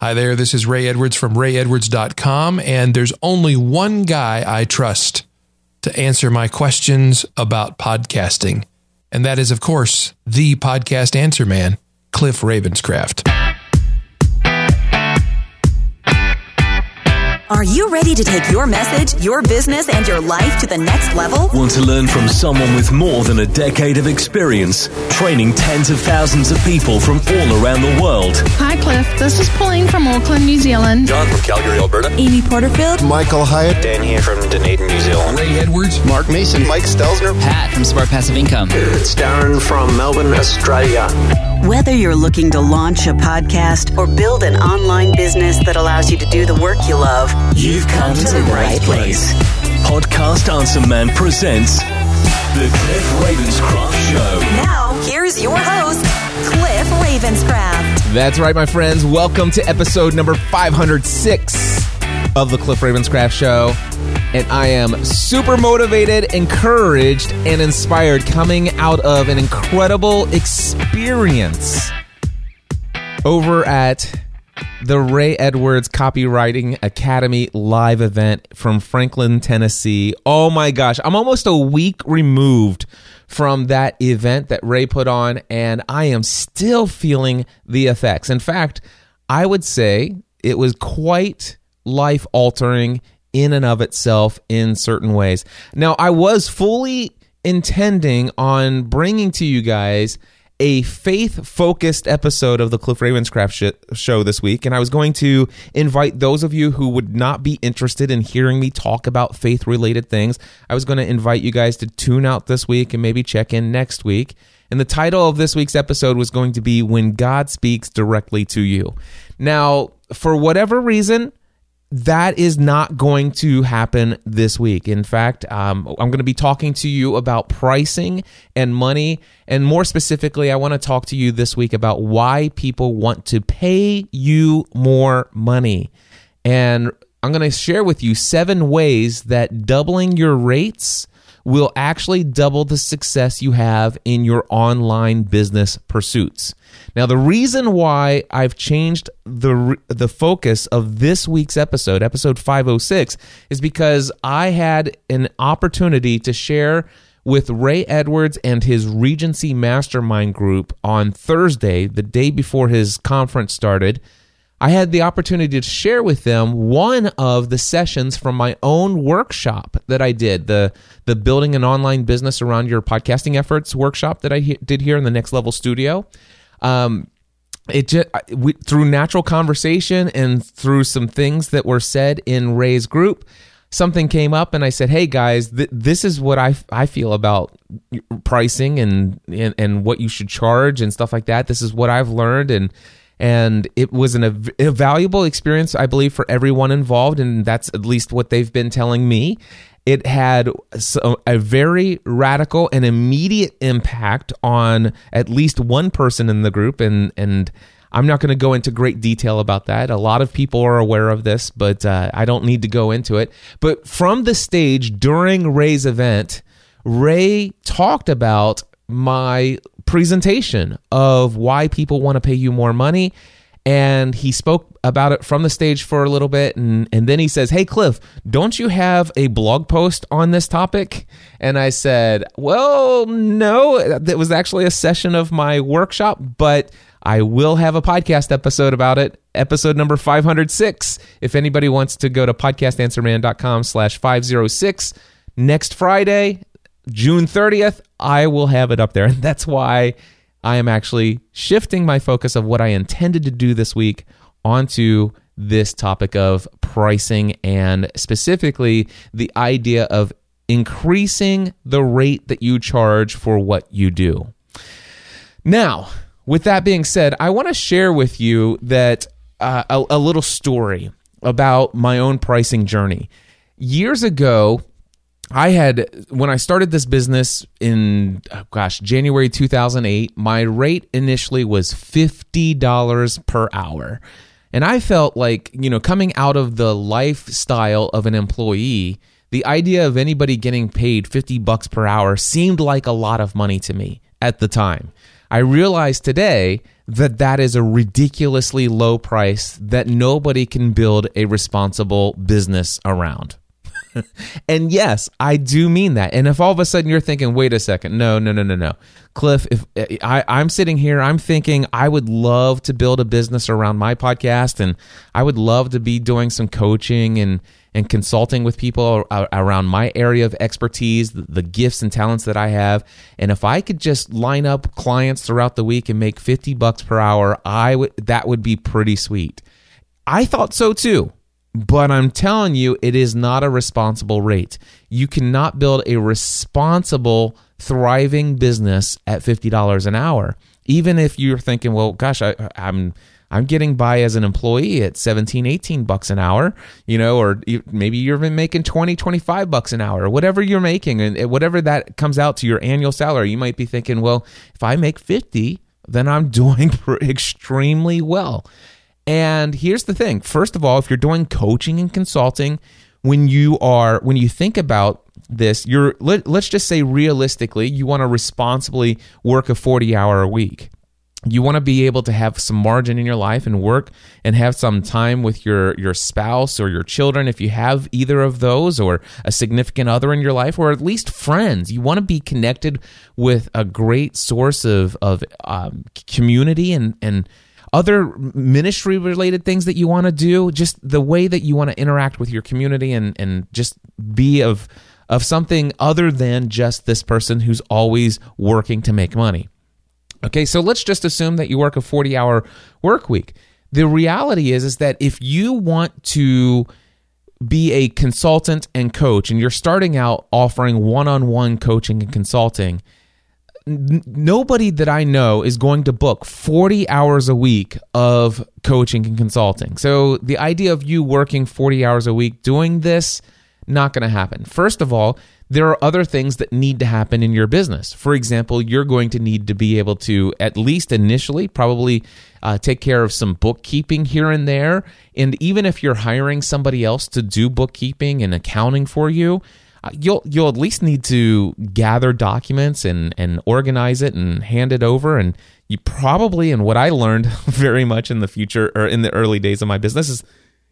Hi there, this is Ray Edwards from rayedwards.com, and there's only one guy I trust to answer my questions about podcasting, and that is, of course, the podcast answer man, Cliff Ravenscraft. Are you ready to take your message, your business, and your life to the next level? Want to learn from someone with more than a decade of experience, training tens of thousands of people from all around the world? Hi, Cliff. This is Pauline from Auckland, New Zealand. John from Calgary, Alberta. Amy Porterfield. Michael Hyatt. Dan here from Dunedin, New Zealand. Ray Edwards. Mark Mason. Mike Stelzner. Pat from Smart Passive Income. It's Darren from Melbourne, Australia. Whether you're looking to launch a podcast or build an online business that allows you to do the work you love, You've come to the right place. Podcast Answer Man presents The Cliff Ravenscraft Show. now here's your host, Cliff Ravenscraft. That's right, my friends. Welcome to episode number 506 of the Cliff Ravenscraft Show. And I am super motivated, encouraged, and inspired coming out of an incredible experience over at the Ray Edwards Copywriting Academy live event from Franklin, Tennessee. Oh my gosh, I'm almost a week removed from that event that Ray put on, and I am still feeling the effects. In fact, I would say it was quite life altering in and of itself in certain ways. Now, I was fully intending on bringing to you guys a faith focused episode of the Cliff Ravenscraft sh- show this week. And I was going to invite those of you who would not be interested in hearing me talk about faith related things. I was going to invite you guys to tune out this week and maybe check in next week. And the title of this week's episode was going to be When God Speaks Directly to You. Now, for whatever reason, that is not going to happen this week. In fact, um, I'm going to be talking to you about pricing and money. And more specifically, I want to talk to you this week about why people want to pay you more money. And I'm going to share with you seven ways that doubling your rates will actually double the success you have in your online business pursuits. Now, the reason why I've changed the the focus of this week's episode, episode 506, is because I had an opportunity to share with Ray Edwards and his Regency Mastermind group on Thursday, the day before his conference started. I had the opportunity to share with them one of the sessions from my own workshop that I did, the the building an online business around your podcasting efforts workshop that I he- did here in the Next Level Studio. Um, it just we, through natural conversation and through some things that were said in Ray's group, something came up, and I said, "Hey guys, th- this is what I I feel about pricing and, and and what you should charge and stuff like that. This is what I've learned and." And it was an, a valuable experience i believe for everyone involved and that's at least what they've been telling me it had a very radical and immediate impact on at least one person in the group and and I'm not going to go into great detail about that. A lot of people are aware of this, but uh, I don't need to go into it. But from the stage during Ray's event, Ray talked about my presentation of why people want to pay you more money. And he spoke about it from the stage for a little bit. And, and then he says, Hey, Cliff, don't you have a blog post on this topic? And I said, Well, no, that was actually a session of my workshop, but I will have a podcast episode about it, episode number 506. If anybody wants to go to podcastanswerman.com slash 506 next Friday, June 30th, I will have it up there. And that's why I am actually shifting my focus of what I intended to do this week onto this topic of pricing and specifically the idea of increasing the rate that you charge for what you do. Now, with that being said, I want to share with you that uh, a, a little story about my own pricing journey. Years ago, I had when I started this business in oh gosh January 2008 my rate initially was $50 per hour and I felt like you know coming out of the lifestyle of an employee the idea of anybody getting paid 50 bucks per hour seemed like a lot of money to me at the time I realize today that that is a ridiculously low price that nobody can build a responsible business around. and yes, I do mean that. And if all of a sudden you're thinking, wait a second, no, no, no, no, no, Cliff, if I, I'm sitting here, I'm thinking I would love to build a business around my podcast, and I would love to be doing some coaching and and consulting with people around my area of expertise, the gifts and talents that I have. And if I could just line up clients throughout the week and make 50 bucks per hour, I would that would be pretty sweet. I thought so too. But I'm telling you, it is not a responsible rate. You cannot build a responsible, thriving business at $50 an hour. Even if you're thinking, well, gosh, I, I'm I'm getting by as an employee at 17, 18 bucks an hour, you know, or maybe you're making 20, 25 bucks an hour, whatever you're making, and whatever that comes out to your annual salary. You might be thinking, well, if I make 50, then I'm doing extremely well. And here's the thing. First of all, if you're doing coaching and consulting, when you are, when you think about this, you're, let, let's just say realistically, you want to responsibly work a 40 hour a week. You want to be able to have some margin in your life and work and have some time with your your spouse or your children if you have either of those or a significant other in your life or at least friends. You want to be connected with a great source of of um, community and and other ministry related things that you want to do just the way that you want to interact with your community and and just be of of something other than just this person who's always working to make money Okay, so let's just assume that you work a 40 hour work week. The reality is, is that if you want to be a consultant and coach and you're starting out offering one on one coaching and consulting, nobody that I know is going to book 40 hours a week of coaching and consulting. So the idea of you working 40 hours a week doing this, not going to happen. First of all, there are other things that need to happen in your business. For example, you're going to need to be able to, at least initially, probably uh, take care of some bookkeeping here and there. And even if you're hiring somebody else to do bookkeeping and accounting for you, Uh, you'll you'll at least need to gather documents and and organize it and hand it over and you probably and what I learned very much in the future or in the early days of my business is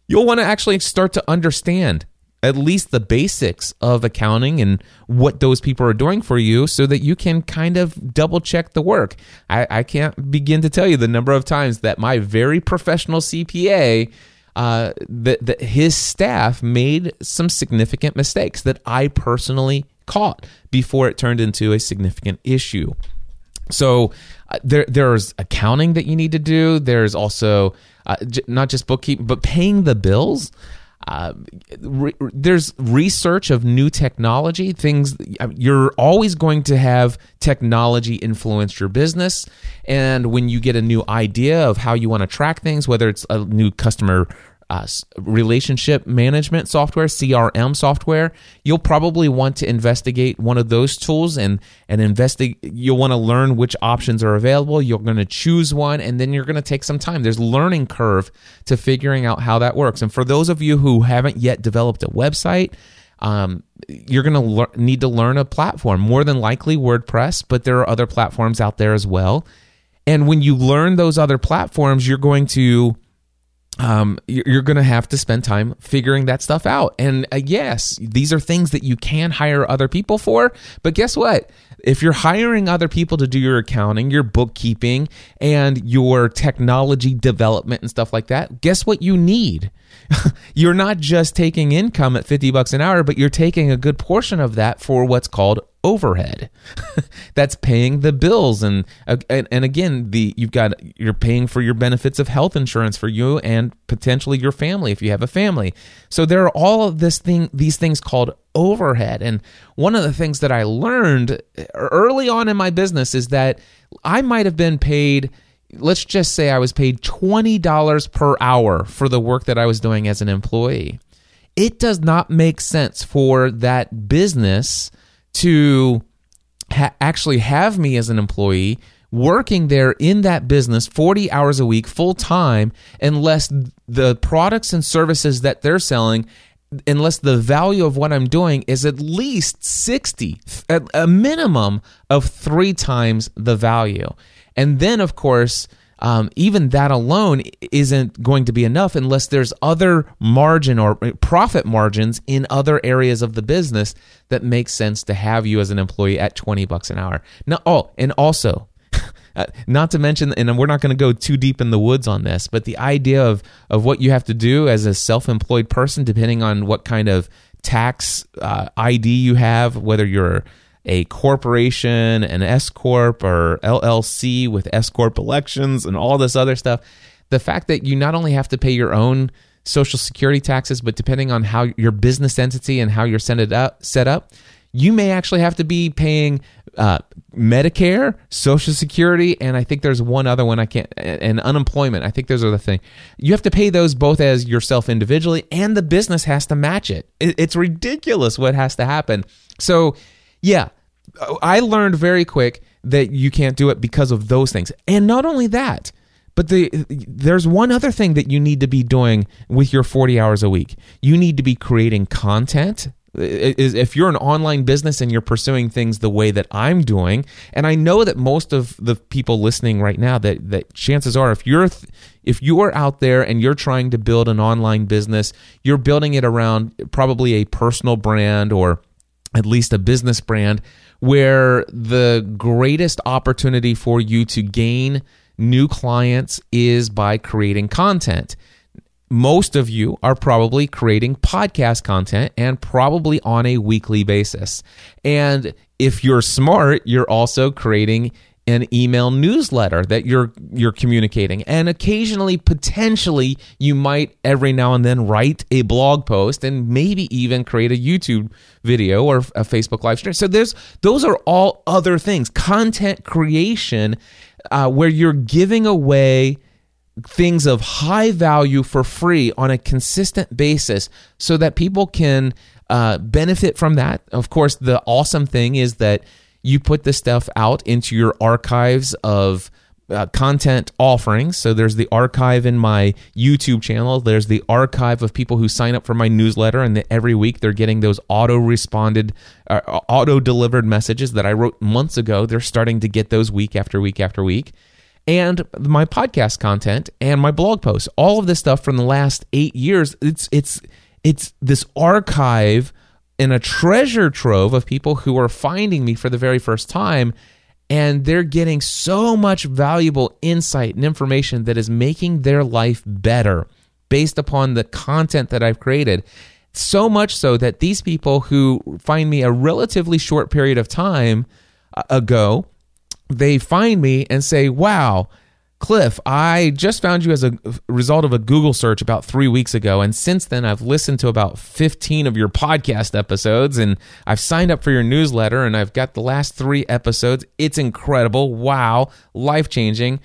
you'll want to actually start to understand at least the basics of accounting and what those people are doing for you so that you can kind of double check the work. I, I can't begin to tell you the number of times that my very professional CPA. Uh, that, his staff made some significant mistakes that I personally caught before it turned into a significant issue. So uh, there there's accounting that you need to do. There's also uh, j- not just bookkeeping, but paying the bills. Uh, re- there's research of new technology things you're always going to have technology influence your business. And when you get a new idea of how you want to track things whether it's a new customer uh, relationship management software, CRM software, you'll probably want to investigate one of those tools and and investigate. You'll want to learn which options are available. You're going to choose one, and then you're going to take some time. There's learning curve to figuring out how that works. And for those of you who haven't yet developed a website, um, you're going to le- need to learn a platform. More than likely WordPress, but there are other platforms out there as well. And when you learn those other platforms, you're going to um, you're going to have to spend time figuring that stuff out. And uh, yes, these are things that you can hire other people for. But guess what? If you're hiring other people to do your accounting, your bookkeeping, and your technology development and stuff like that, guess what you need? you're not just taking income at 50 bucks an hour, but you're taking a good portion of that for what's called overhead. That's paying the bills and, uh, and and again, the you've got you're paying for your benefits of health insurance for you and potentially your family if you have a family. So there are all of this thing these things called overhead. And one of the things that I learned early on in my business is that I might have been paid let's just say I was paid $20 per hour for the work that I was doing as an employee. It does not make sense for that business to ha- actually have me as an employee working there in that business 40 hours a week full time unless the products and services that they're selling unless the value of what I'm doing is at least 60 at a minimum of 3 times the value. And then, of course, um, even that alone isn't going to be enough unless there's other margin or profit margins in other areas of the business that makes sense to have you as an employee at 20 bucks an hour. Now, oh, and also, uh, not to mention, and we're not going to go too deep in the woods on this, but the idea of of what you have to do as a self-employed person, depending on what kind of tax uh, ID you have, whether you're a corporation, an S corp, or LLC with S corp elections and all this other stuff. The fact that you not only have to pay your own social security taxes, but depending on how your business entity and how you're set up, set up, you may actually have to be paying uh, Medicare, Social Security, and I think there's one other one I can't, and unemployment. I think those are the thing. You have to pay those both as yourself individually, and the business has to match it. It's ridiculous what has to happen. So, yeah, I learned very quick that you can't do it because of those things, and not only that. But the, there's one other thing that you need to be doing with your 40 hours a week. You need to be creating content if you're an online business and you're pursuing things the way that I'm doing, and I know that most of the people listening right now that that chances are if you're if you're out there and you're trying to build an online business, you're building it around probably a personal brand or at least a business brand where the greatest opportunity for you to gain new clients is by creating content most of you are probably creating podcast content and probably on a weekly basis. And if you're smart, you're also creating an email newsletter that you're you're communicating and occasionally potentially you might every now and then write a blog post and maybe even create a YouTube video or a Facebook live stream. So there's those are all other things. Content creation uh, where you're giving away things of high value for free on a consistent basis so that people can uh, benefit from that. Of course, the awesome thing is that you put this stuff out into your archives of uh, content offerings. So there's the archive in my YouTube channel. There's the archive of people who sign up for my newsletter, and every week they're getting those auto responded, uh, auto delivered messages that I wrote months ago. They're starting to get those week after week after week and my podcast content and my blog posts. All of this stuff from the last eight years. It's it's it's this archive and a treasure trove of people who are finding me for the very first time and they're getting so much valuable insight and information that is making their life better based upon the content that I've created. So much so that these people who find me a relatively short period of time uh, ago they find me and say, wow, Cliff, I just found you as a result of a Google search about three weeks ago. And since then, I've listened to about 15 of your podcast episodes and I've signed up for your newsletter and I've got the last three episodes. It's incredible. Wow. Life changing.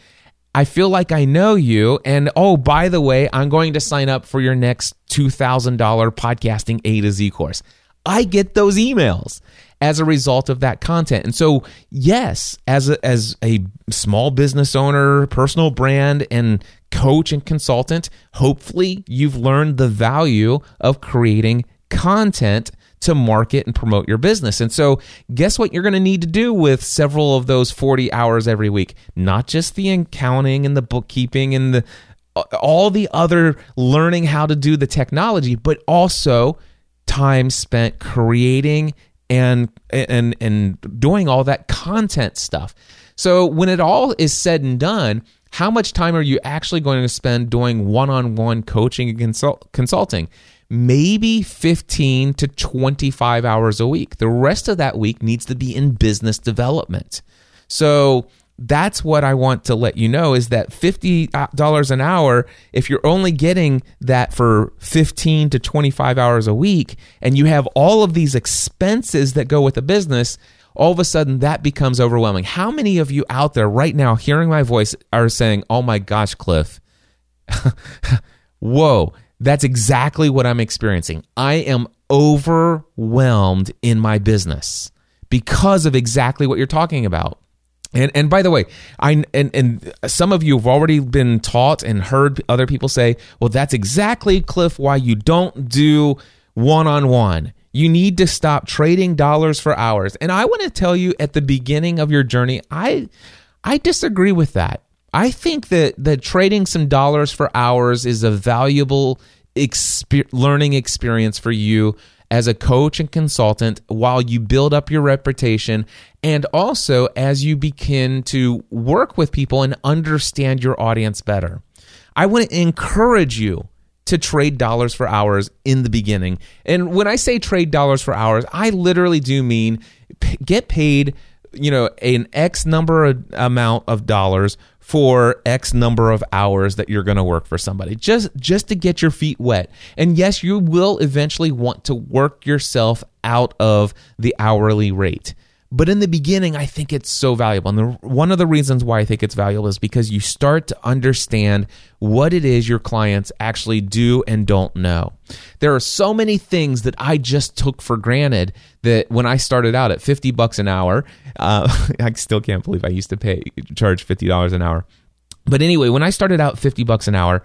I feel like I know you. And oh, by the way, I'm going to sign up for your next $2,000 podcasting A to Z course. I get those emails as a result of that content. And so, yes, as a, as a small business owner, personal brand, and coach and consultant, hopefully you've learned the value of creating content to market and promote your business. And so, guess what you're going to need to do with several of those 40 hours every week? Not just the accounting and the bookkeeping and the all the other learning how to do the technology, but also time spent creating and and and doing all that content stuff. So when it all is said and done, how much time are you actually going to spend doing one-on-one coaching and consult- consulting? Maybe 15 to 25 hours a week. The rest of that week needs to be in business development. So that's what I want to let you know is that $50 uh, an hour, if you're only getting that for 15 to 25 hours a week, and you have all of these expenses that go with the business, all of a sudden that becomes overwhelming. How many of you out there right now hearing my voice are saying, oh my gosh, Cliff, whoa, that's exactly what I'm experiencing. I am overwhelmed in my business because of exactly what you're talking about. And and by the way, I and and some of you have already been taught and heard other people say, "Well, that's exactly Cliff why you don't do one-on-one. You need to stop trading dollars for hours." And I want to tell you at the beginning of your journey, I I disagree with that. I think that that trading some dollars for hours is a valuable exper- learning experience for you as a coach and consultant while you build up your reputation and also as you begin to work with people and understand your audience better. I want to encourage you to trade dollars for hours in the beginning. And when I say trade dollars for hours, I literally do mean get paid, you know, an X number of amount of dollars for X number of hours that you're going to work for somebody just just to get your feet wet. And yes, you will eventually want to work yourself out of the hourly rate. But in the beginning, I think it's so valuable. And the, one of the reasons why I think it's valuable is because you start to understand what it is your clients actually do and don't know. There are so many things that I just took for granted that when I started out at 50 bucks an hour, uh, I still can't believe I used to pay, charge $50 an hour. But anyway, when I started out 50 bucks an hour,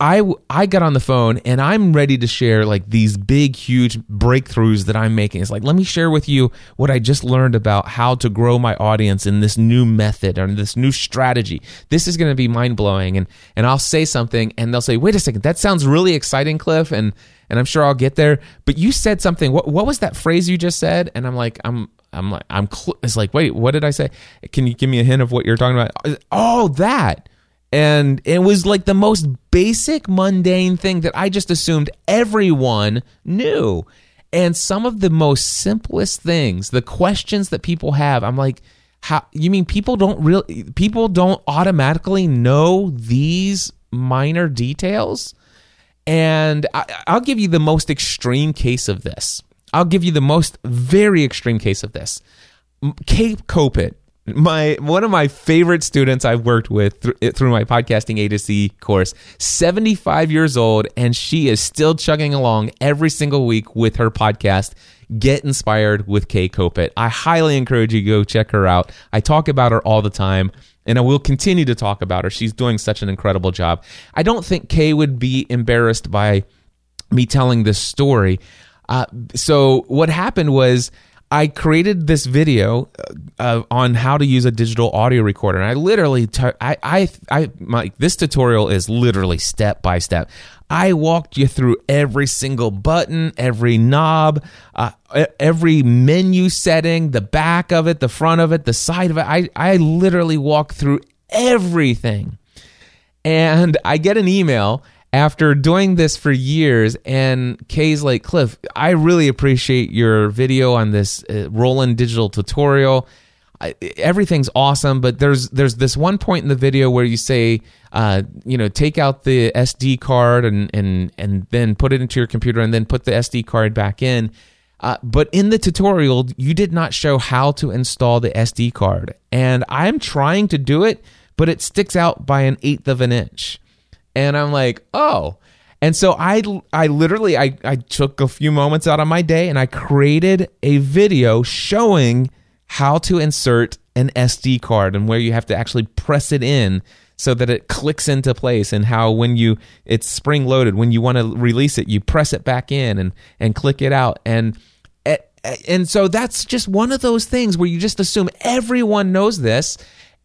I I got on the phone and I'm ready to share like these big huge breakthroughs that I'm making. It's like let me share with you what I just learned about how to grow my audience in this new method or this new strategy. This is going to be mind-blowing and and I'll say something and they'll say, "Wait a second, that sounds really exciting, Cliff." And and I'm sure I'll get there, but you said something. What what was that phrase you just said? And I'm like, I'm I'm like I'm cl- it's like, "Wait, what did I say? Can you give me a hint of what you're talking about?" Oh, that and it was like the most basic mundane thing that I just assumed everyone knew. And some of the most simplest things, the questions that people have, I'm like, how you mean people don't real people don't automatically know these minor details? And I, I'll give you the most extreme case of this. I'll give you the most very extreme case of this. Kate Kopit my one of my favorite students I've worked with th- through my podcasting A to Z course, 75 years old, and she is still chugging along every single week with her podcast. Get inspired with Kay Kopit. I highly encourage you go check her out. I talk about her all the time, and I will continue to talk about her. She's doing such an incredible job. I don't think Kay would be embarrassed by me telling this story. Uh, so what happened was I created this video uh, on how to use a digital audio recorder. And I literally, t- I, I, I, my, this tutorial is literally step by step. I walked you through every single button, every knob, uh, every menu setting, the back of it, the front of it, the side of it. I, I literally walked through everything. And I get an email after doing this for years and Kay's like, Cliff, I really appreciate your video on this uh, Roland digital tutorial. I, everything's awesome, but there's there's this one point in the video where you say, uh, you know, take out the SD card and and and then put it into your computer and then put the SD card back in. Uh, but in the tutorial, you did not show how to install the SD card, and I'm trying to do it, but it sticks out by an eighth of an inch and I'm like, oh. And so I, I literally I, I took a few moments out of my day and I created a video showing how to insert an SD card and where you have to actually press it in so that it clicks into place and how when you it's spring loaded when you want to release it you press it back in and and click it out and and so that's just one of those things where you just assume everyone knows this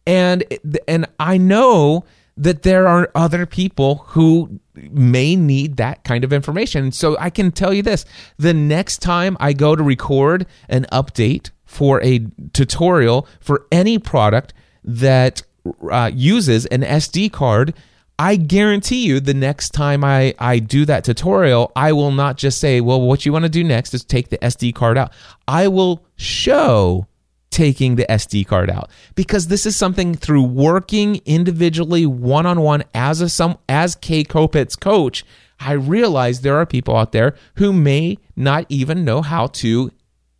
and and I know that there are other people who may need that kind of information. So I can tell you this the next time I go to record an update for a tutorial for any product that uh, uses an SD card, I guarantee you the next time I, I do that tutorial, I will not just say, well, what you want to do next is take the SD card out. I will show taking the SD card out because this is something through working individually one on one as a some as Kay Kopit's coach. I realize there are people out there who may not even know how to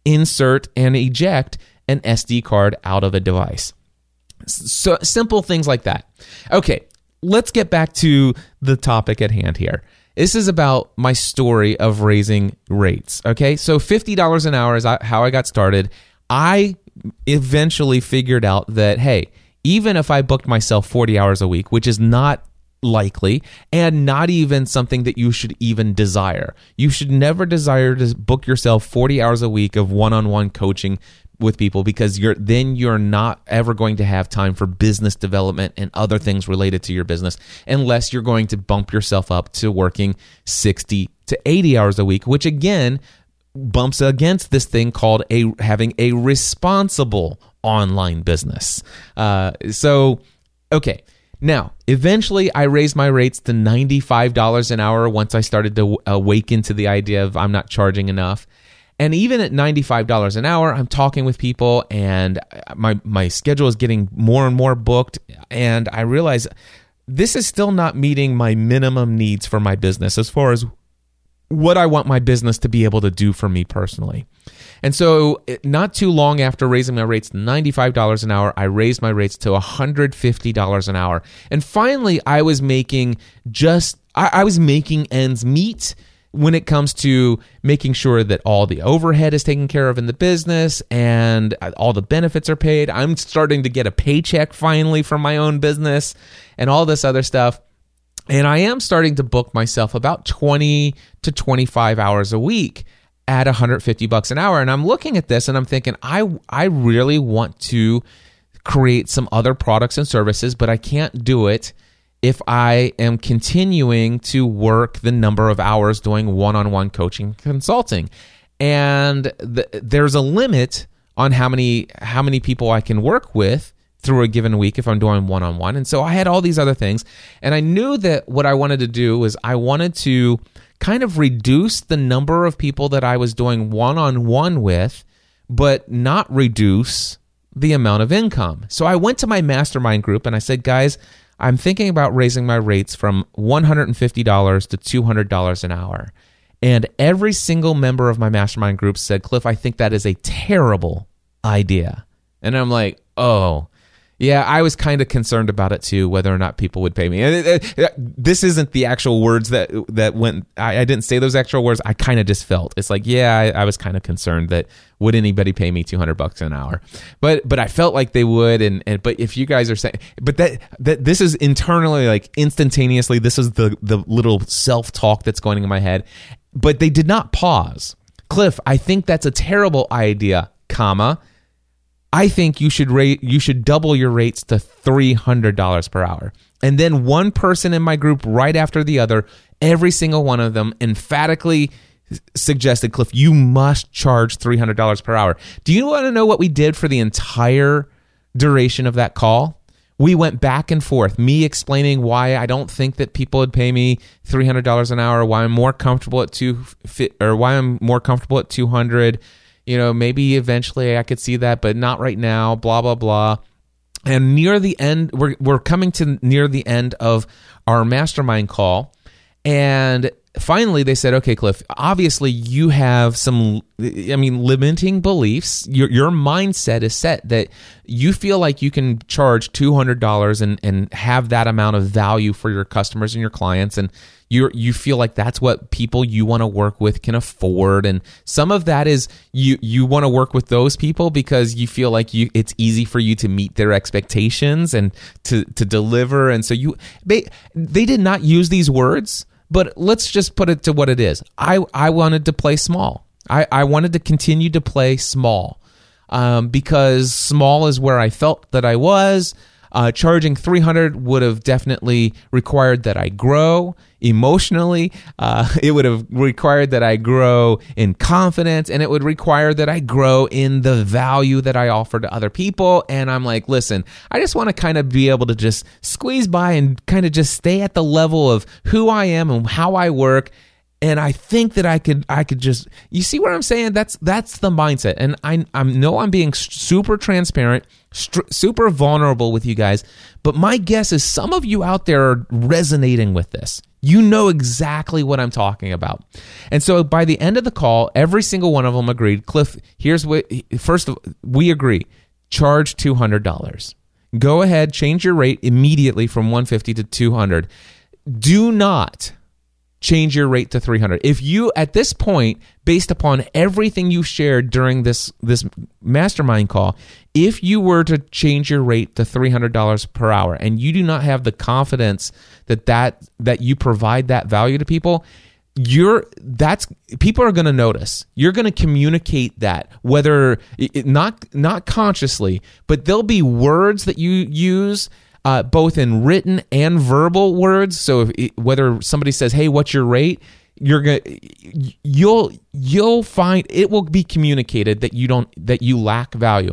insert and eject an SD card out of a device. So simple things like that. Okay, let's get back to the topic at hand here. This is about my story of raising rates. Okay, so $50 an hour is how I got started. I eventually figured out that, hey, even if I booked myself 40 hours a week, which is not likely and not even something that you should even desire. You should never desire to book yourself 40 hours a week of one on one coaching with people because you're then you're not ever going to have time for business development and other things related to your business unless you're going to bump yourself up to working 60 to 80 hours a week which again bumps against this thing called a having a responsible online business. Uh, so okay. Now eventually i raised my rates to $95 an hour once i started to awaken to the idea of i'm not charging enough. And even at $95 an hour, I'm talking with people and my my schedule is getting more and more booked. And I realize this is still not meeting my minimum needs for my business as far as what I want my business to be able to do for me personally. And so, not too long after raising my rates to $95 an hour, I raised my rates to $150 an hour. And finally, I was making just, I, was making ends meet when it comes to making sure that all the overhead is taken care of in the business and all the benefits are paid. I'm starting to get a paycheck finally from my own business and all this other stuff. And I am starting to book myself about 20 to 25 hours a week at 150 bucks an hour and I'm looking at this and I'm thinking I I really want to create some other products and services but I can't do it if I am continuing to work the number of hours doing one on one coaching consulting. And th- there's a limit on how many how many people I can work with through a given week if I'm doing one on one. And so I had all these other things and I knew that what I wanted to do was I wanted to kind of reduce the number of people that I was doing one on one with but not reduce the amount of income. So I went to my mastermind group and I said, "Guys, I'm thinking about raising my rates from $150 to $200 an hour. And every single member of my mastermind group said, Cliff, I think that is a terrible idea. And I'm like, oh, yeah, I was kind of concerned about it too, whether or not people would pay me. Uh, uh, this isn't the actual words that that went. I, I didn't say those actual words. I kind of just felt it's like, yeah, I, I was kind of concerned that would anybody pay me two hundred bucks an hour, but but I felt like they would. And, and but if you guys are saying, but that that this is internally like instantaneously, this is the the little self talk that's going in my head. But they did not pause. Cliff, I think that's a terrible idea, comma I think you should rate you should double your rates to $300 per hour. And then one person in my group right after the other, every single one of them emphatically suggested Cliff, you must charge $300 per hour. Do you want to know what we did for the entire duration of that call? We went back and forth, me explaining why I don't think that people would pay me $300 an hour, why I'm more comfortable at 2 or why I'm more comfortable at 200 you know, maybe eventually I could see that, but not right now, blah, blah, blah. And near the end, we're, we're coming to near the end of our mastermind call. And finally they said, okay, Cliff, obviously you have some, I mean, limiting beliefs. Your, your mindset is set that you feel like you can charge $200 and, and have that amount of value for your customers and your clients. And you you feel like that's what people you want to work with can afford and some of that is you you want to work with those people because you feel like you it's easy for you to meet their expectations and to to deliver and so you they they did not use these words but let's just put it to what it is. I, I wanted to play small. I, I wanted to continue to play small um, because small is where I felt that I was. Uh, charging 300 would have definitely required that I grow emotionally. Uh, it would have required that I grow in confidence and it would require that I grow in the value that I offer to other people. And I'm like, listen, I just want to kind of be able to just squeeze by and kind of just stay at the level of who I am and how I work and I think that I could I could just you see what I'm saying that's that's the mindset and I I know I'm being super transparent super vulnerable with you guys but my guess is some of you out there are resonating with this. You know exactly what I'm talking about. And so by the end of the call every single one of them agreed Cliff here's what first of, all, we agree charge $200 go ahead change your rate immediately from 150 to 200 do not change your rate to 300 if you at this point based upon everything you shared during this this mastermind call if you were to change your rate to $300 per hour and you do not have the confidence that that that you provide that value to people you're that's people are going to notice. You're going to communicate that whether it, not not consciously but there'll be words that you use uh, both in written and verbal words so if whether somebody says hey what's your rate you're gonna you'll you'll find it will be communicated that you don't that you lack value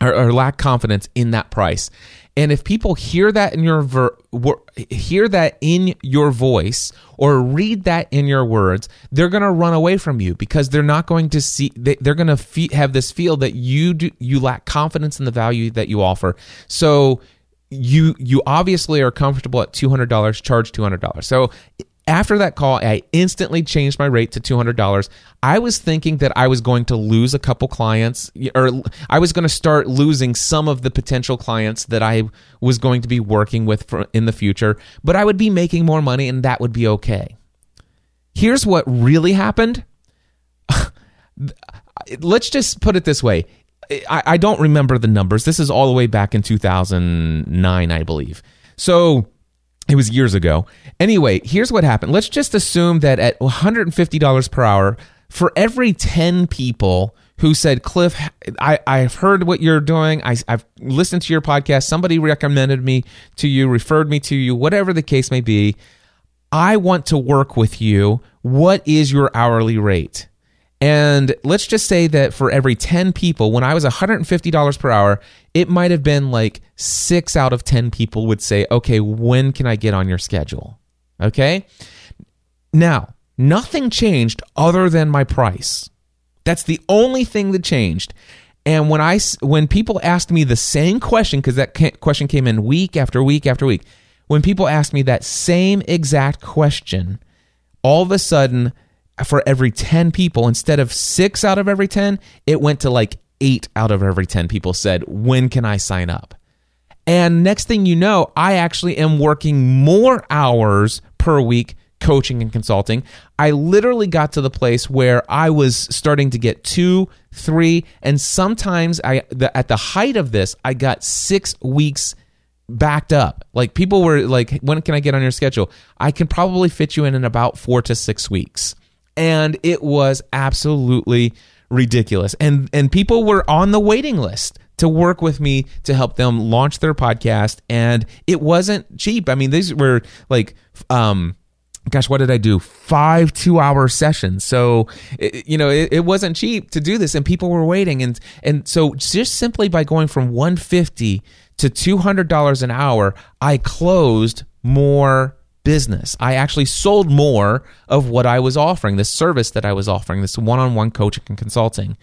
or, or lack confidence in that price. And if people hear that in your ver, hear that in your voice or read that in your words, they're going to run away from you because they're not going to see. They, they're going to have this feel that you do, you lack confidence in the value that you offer. So you you obviously are comfortable at two hundred dollars. Charge two hundred dollars. So after that call, I instantly changed my rate to $200. I was thinking that I was going to lose a couple clients, or I was going to start losing some of the potential clients that I was going to be working with in the future, but I would be making more money and that would be okay. Here's what really happened. Let's just put it this way. I, I don't remember the numbers. This is all the way back in 2009, I believe. So it was years ago. Anyway, here's what happened. Let's just assume that at $150 per hour, for every 10 people who said, Cliff, I, I've heard what you're doing. I, I've listened to your podcast. Somebody recommended me to you, referred me to you, whatever the case may be. I want to work with you. What is your hourly rate? And let's just say that for every 10 people, when I was $150 per hour, it might have been like six out of 10 people would say, okay, when can I get on your schedule? Okay. Now, nothing changed other than my price. That's the only thing that changed. And when I when people asked me the same question because that question came in week after week after week, when people asked me that same exact question, all of a sudden for every 10 people instead of 6 out of every 10, it went to like 8 out of every 10 people said, "When can I sign up?" And next thing you know, I actually am working more hours per week coaching and consulting. I literally got to the place where I was starting to get two, three, and sometimes I the, at the height of this, I got six weeks backed up. Like people were like, "When can I get on your schedule?" I can probably fit you in in about four to six weeks, and it was absolutely ridiculous. And and people were on the waiting list to work with me to help them launch their podcast and it wasn't cheap. I mean, these were like um gosh, what did I do? Five two hour sessions. So, it, you know, it, it wasn't cheap to do this and people were waiting. And, and so just simply by going from 150 to $200 an hour, I closed more business. I actually sold more of what I was offering, this service that I was offering, this one on one coaching and consulting.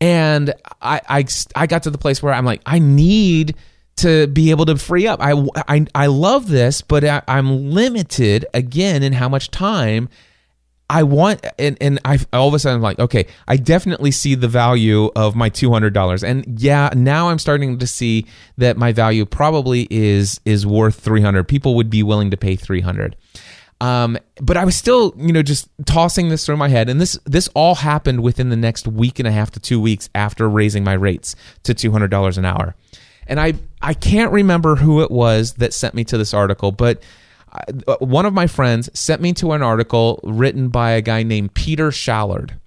And I, I, I got to the place where I'm like, I need to be able to free up. I, I, I love this, but I, I'm limited again in how much time I want. And, and I all of a sudden I'm like, okay, I definitely see the value of my $200. And yeah, now I'm starting to see that my value probably is, is worth 300. People would be willing to pay 300. Um, but I was still, you know, just tossing this through my head, and this this all happened within the next week and a half to two weeks after raising my rates to two hundred dollars an hour. And I I can't remember who it was that sent me to this article, but Uh, one of my friends sent me to an article written by a guy named Peter Shallard.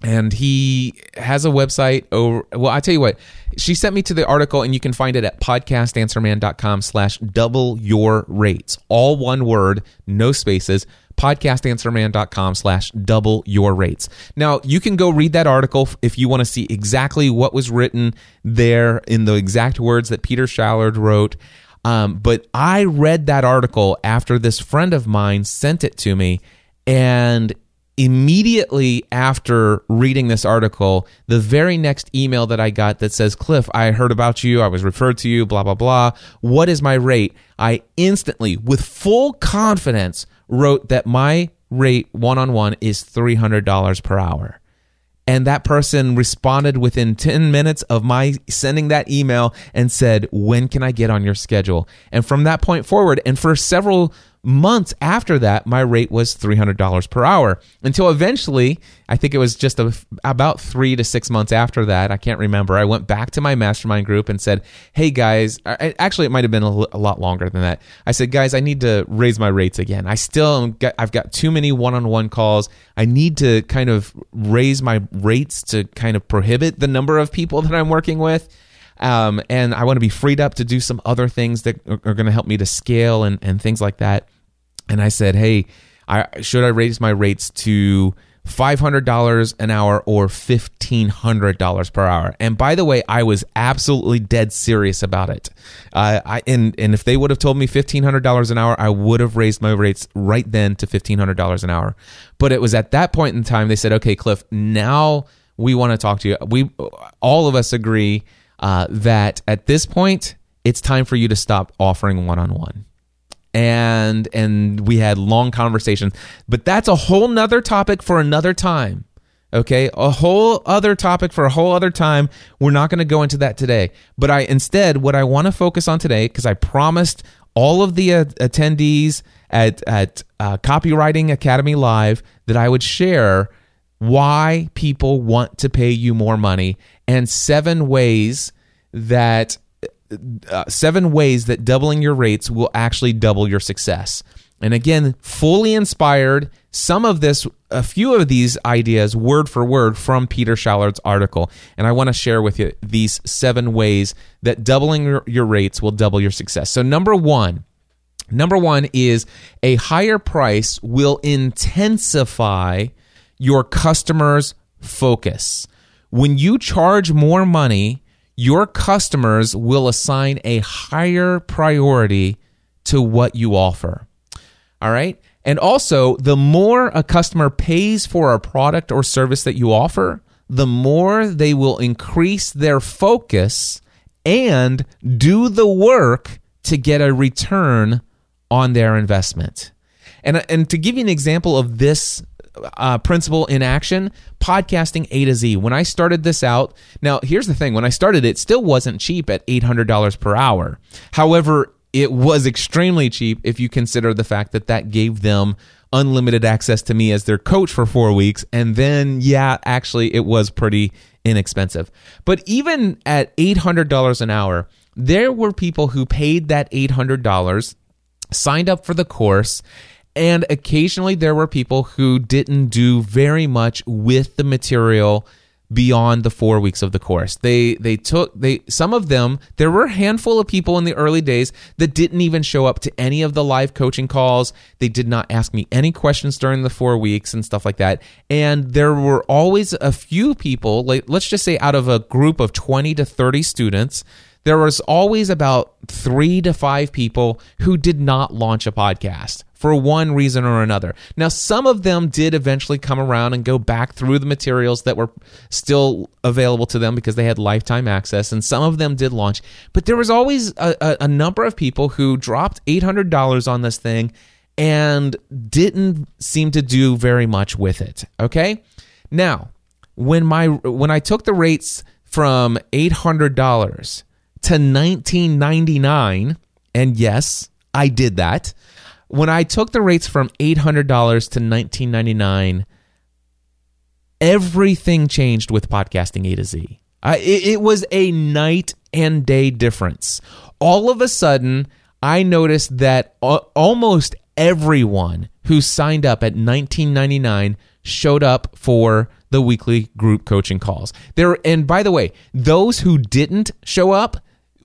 And he has a website over well, I tell you what, she sent me to the article and you can find it at podcastanswerman.com slash double your rates. All one word, no spaces podcastanswerman.com slash double your rates. Now, you can go read that article if you want to see exactly what was written there in the exact words that Peter Shallard wrote. Um, but I read that article after this friend of mine sent it to me, and immediately after reading this article, the very next email that I got that says, Cliff, I heard about you. I was referred to you, blah, blah, blah. What is my rate? I instantly, with full confidence, wrote that my rate one on one is $300 per hour. And that person responded within 10 minutes of my sending that email and said, When can I get on your schedule? And from that point forward, and for several months after that, my rate was $300 per hour until eventually, I think it was just a, about three to six months after that. I can't remember. I went back to my mastermind group and said, Hey guys, I, actually, it might have been a, l- a lot longer than that. I said, guys, I need to raise my rates again. I still, get, I've got too many one on one calls. I need to kind of raise my rates to kind of prohibit the number of people that I'm working with. Um, and I want to be freed up to do some other things that are, are going to help me to scale and, and things like that. And I said, hey, I, should I raise my rates to $500 an hour or $1,500 per hour? And by the way, I was absolutely dead serious about it. Uh, I, and, and if they would have told me $1,500 an hour, I would have raised my rates right then to $1,500 an hour. But it was at that point in time, they said, okay, Cliff, now we want to talk to you. We, all of us agree uh, that at this point, it's time for you to stop offering one on one. And and we had long conversations, but that's a whole nother topic for another time. Okay, a whole other topic for a whole other time. We're not going to go into that today. But I instead, what I want to focus on today, because I promised all of the uh, attendees at at uh, Copywriting Academy Live that I would share why people want to pay you more money and seven ways that uh, seven ways that doubling your rates will actually double your success. And again, fully inspired, some of this, a few of these ideas, word for word from Peter Shallard's article. And I want to share with you these seven ways that doubling your, your rates will double your success. So, number one, number one is a higher price will intensify your customers' focus. When you charge more money, your customers will assign a higher priority to what you offer. All right. And also, the more a customer pays for a product or service that you offer, the more they will increase their focus and do the work to get a return on their investment. And, and to give you an example of this uh, principle in action podcasting A to Z. When I started this out, now here's the thing when I started, it still wasn't cheap at $800 per hour. However, it was extremely cheap if you consider the fact that that gave them unlimited access to me as their coach for four weeks. And then, yeah, actually, it was pretty inexpensive. But even at $800 an hour, there were people who paid that $800, signed up for the course, and occasionally there were people who didn't do very much with the material beyond the four weeks of the course. They they took they some of them there were a handful of people in the early days that didn't even show up to any of the live coaching calls. They did not ask me any questions during the four weeks and stuff like that. And there were always a few people, like let's just say out of a group of twenty to thirty students. There was always about three to five people who did not launch a podcast for one reason or another. Now, some of them did eventually come around and go back through the materials that were still available to them because they had lifetime access, and some of them did launch. But there was always a, a, a number of people who dropped $800 on this thing and didn't seem to do very much with it. Okay? Now, when my when I took the rates from $800 to 1999 and yes, I did that when I took the rates from $800 to 1999 everything changed with podcasting A to Z. I, it, it was a night and day difference. All of a sudden, I noticed that almost everyone who signed up at 1999 showed up for the weekly group coaching calls. There and by the way, those who didn't show up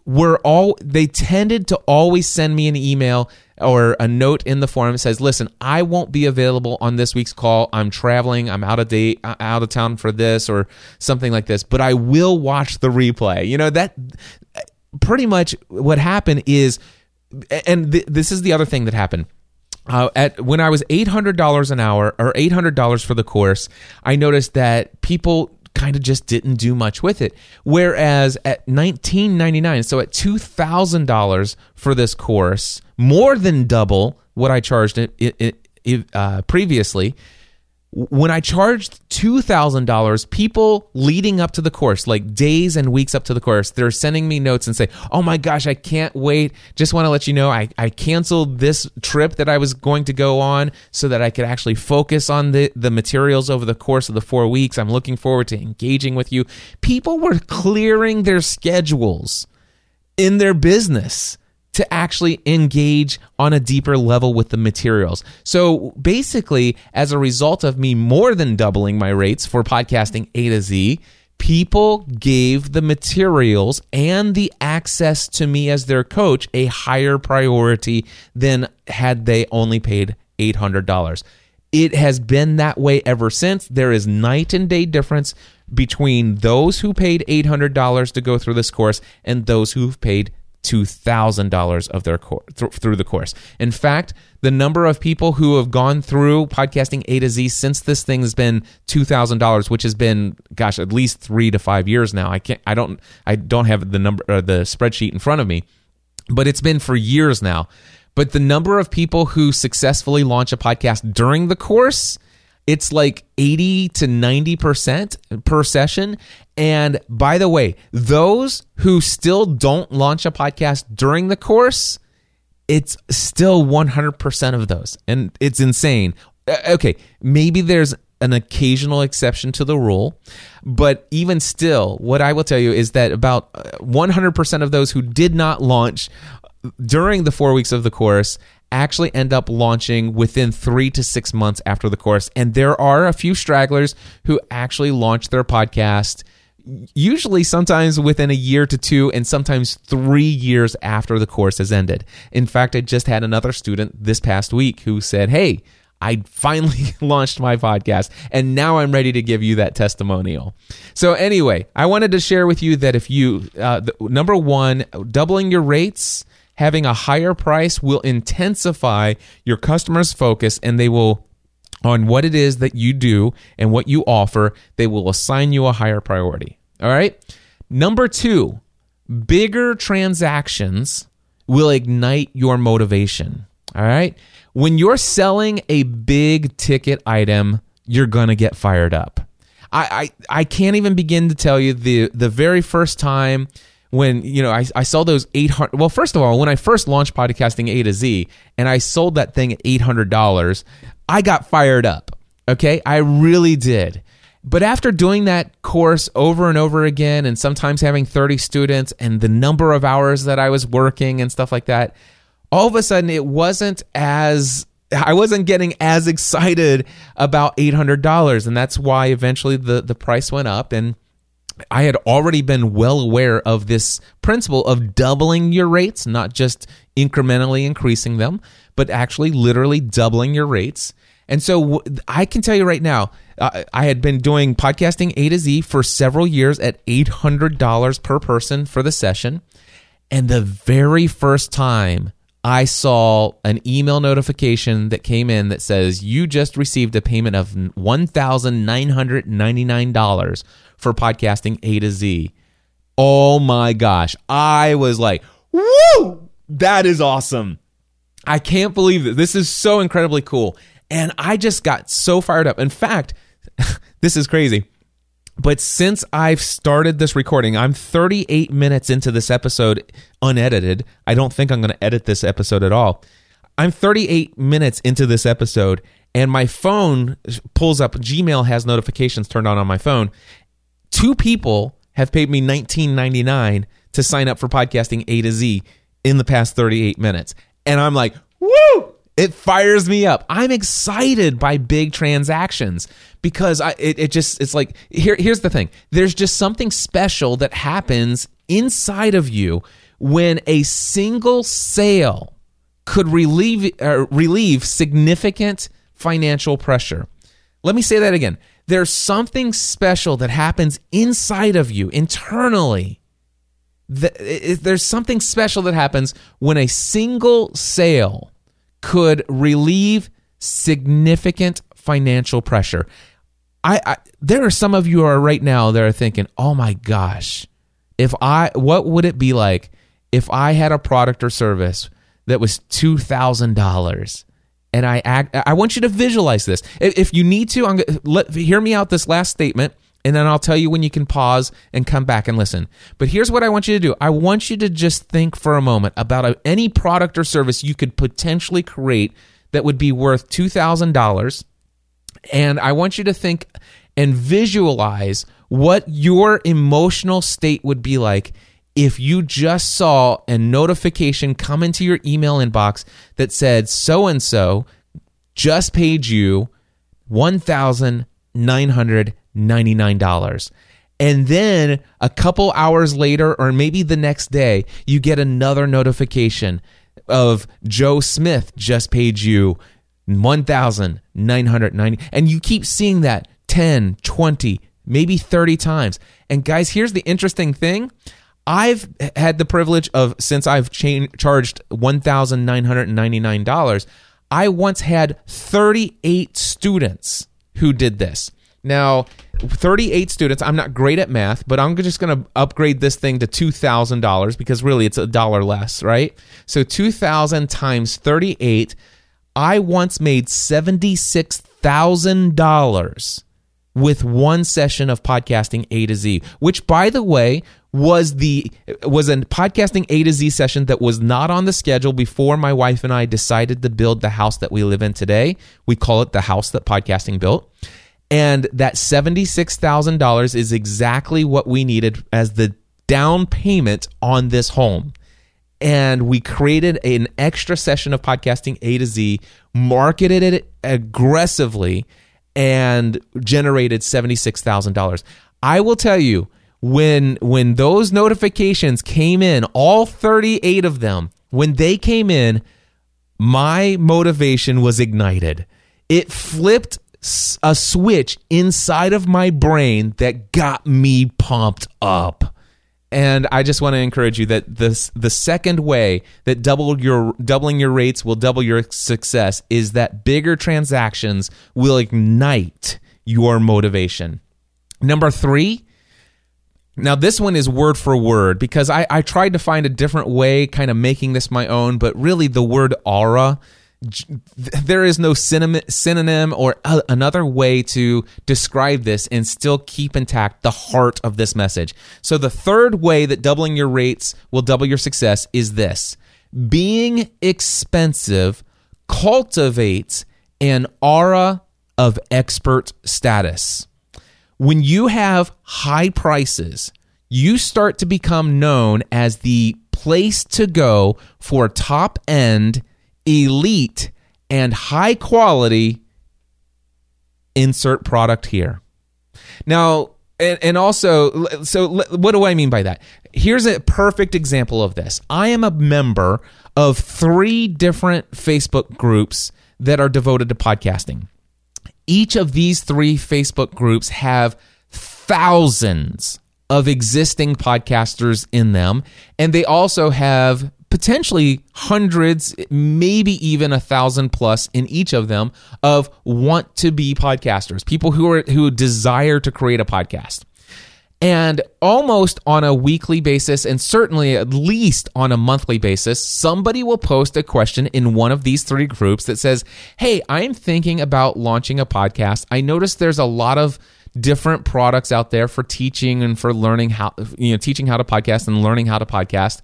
were all they tended to always send me an email or a note in the forum that says, "Listen, I won't be available on this week's call. I'm traveling. I'm out of date, uh, out of town for this or something like this, but I will watch the replay." You know that pretty much what happened is, and th- this is the other thing that happened. Uh, at when I was eight hundred dollars an hour or eight hundred dollars for the course, I noticed that people kind of just didn't do much with it. Whereas at nineteen ninety nine, so at two thousand dollars for this course, more than double what I charged it, it, it uh, previously. When I charged $2,000, people leading up to the course, like days and weeks up to the course, they're sending me notes and say, Oh my gosh, I can't wait. Just want to let you know I, I canceled this trip that I was going to go on so that I could actually focus on the, the materials over the course of the four weeks. I'm looking forward to engaging with you. People were clearing their schedules in their business to actually engage on a deeper level with the materials. So basically, as a result of me more than doubling my rates for podcasting A to Z, people gave the materials and the access to me as their coach a higher priority than had they only paid $800. It has been that way ever since. There is night and day difference between those who paid $800 to go through this course and those who've paid $2,000 of their course th- through the course. In fact, the number of people who have gone through podcasting A to Z since this thing has been $2,000, which has been gosh, at least 3 to 5 years now. I can't I don't I don't have the number uh, the spreadsheet in front of me, but it's been for years now. But the number of people who successfully launch a podcast during the course it's like 80 to 90% per session. And by the way, those who still don't launch a podcast during the course, it's still 100% of those. And it's insane. Uh, Okay, maybe there's an occasional exception to the rule, but even still, what I will tell you is that about uh, 100% of those who did not launch during the four weeks of the course actually end up launching within three to six months after the course. And there are a few stragglers who actually launch their podcast usually sometimes within a year to two and sometimes three years after the course has ended. In fact, I just had another student this past week who said, Hey, I finally launched my podcast and now I'm ready to give you that testimonial. So, anyway, I wanted to share with you that if you, uh, the, number one, doubling your rates, having a higher price will intensify your customers' focus and they will on what it is that you do and what you offer, they will assign you a higher priority. All right. Number two, bigger transactions will ignite your motivation. All right. When you're selling a big ticket item, you're going to get fired up. I, I, I can't even begin to tell you the, the very first time when you know I, I saw those 800 well first of all when i first launched podcasting a to z and i sold that thing at $800 i got fired up okay? I really did. But after doing that course over and over again and sometimes having 30 students and the number of hours that i was working and stuff like that all of a sudden it wasn't as I wasn't getting as excited about $800 and that's why eventually the the price went up and I had already been well aware of this principle of doubling your rates, not just incrementally increasing them, but actually literally doubling your rates. And so I can tell you right now, I had been doing podcasting A to Z for several years at $800 per person for the session. And the very first time I saw an email notification that came in that says you just received a payment of $1,999 for podcasting A to Z. Oh my gosh. I was like, woo, that is awesome. I can't believe it. This is so incredibly cool. And I just got so fired up. In fact, this is crazy. But since I've started this recording, I'm 38 minutes into this episode unedited. I don't think I'm going to edit this episode at all. I'm 38 minutes into this episode, and my phone pulls up. Gmail has notifications turned on on my phone. Two people have paid me 19.99 to sign up for podcasting A to Z in the past 38 minutes, and I'm like, woo! It fires me up. I'm excited by big transactions because I it, it just it's like here here's the thing. There's just something special that happens inside of you when a single sale could relieve uh, relieve significant financial pressure. Let me say that again. There's something special that happens inside of you internally. There's something special that happens when a single sale could relieve significant financial pressure. I, I there are some of you are right now that are thinking, "Oh my gosh, if I what would it be like if I had a product or service that was $2,000 and I act. I want you to visualize this. If, you need to, I'm let hear me out. This last statement, and then I'll tell you when you can pause and come back and listen. But here's what I want you to do. I want you to just think for a moment about any product or service you could potentially create that would be worth two thousand dollars, and I want you to think and visualize what your emotional state would be like if you just saw a notification come into your email inbox that said so and so just paid you $1,999. And then a couple hours later, or maybe the next day, you get another notification of Joe Smith just paid you 1,990. And you keep seeing that 10, 20, maybe 30 times. And guys, here's the interesting thing. I've had the privilege of since I've cha- charged $1,999, I once had 38 students who did this. Now, 38 students, I'm not great at math, but I'm just going to upgrade this thing to $2,000 because really it's a dollar less, right? So 2,000 times 38, I once made $76,000 with one session of podcasting A to Z, which by the way was the was a podcasting A to Z session that was not on the schedule before my wife and I decided to build the house that we live in today. We call it the house that podcasting built. And that $76,000 is exactly what we needed as the down payment on this home. And we created an extra session of podcasting A to Z, marketed it aggressively, and generated $76,000. I will tell you, when when those notifications came in, all 38 of them, when they came in, my motivation was ignited. It flipped a switch inside of my brain that got me pumped up. And I just want to encourage you that this the second way that double your doubling your rates will double your success is that bigger transactions will ignite your motivation. Number three, now, this one is word for word because I, I tried to find a different way, kind of making this my own, but really the word aura, there is no synonym, or uh, another way to describe this and still keep intact the heart of this message. So, the third way that doubling your rates will double your success is this being expensive cultivates an aura of expert status when you have high prices, you start to become known as the place to go for top end, elite, and high quality insert product here. Now, and, and also, so what do I mean by that? Here's a perfect example of this. I am a member of three different Facebook groups that are devoted to podcasting each of these three Facebook groups have thousands of existing podcasters in them, and they also have potentially hundreds, maybe even a thousand plus in each of them of want to be podcasters, people who are who desire to create a podcast. And almost on a weekly basis, and certainly at least on a monthly basis, somebody will post a question in one of these three groups that says, Hey, I'm thinking about launching a podcast. I noticed there's a lot of different products out there for teaching and for learning how, you know, teaching how to podcast and learning how to podcast.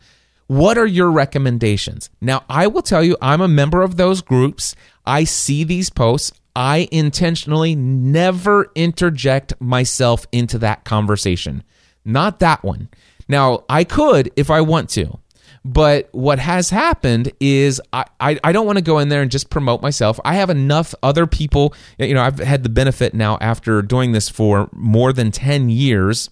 What are your recommendations? Now, I will tell you, I'm a member of those groups. I see these posts. I intentionally never interject myself into that conversation. Not that one. Now, I could if I want to. But what has happened is I, I, I don't want to go in there and just promote myself. I have enough other people. You know, I've had the benefit now after doing this for more than 10 years.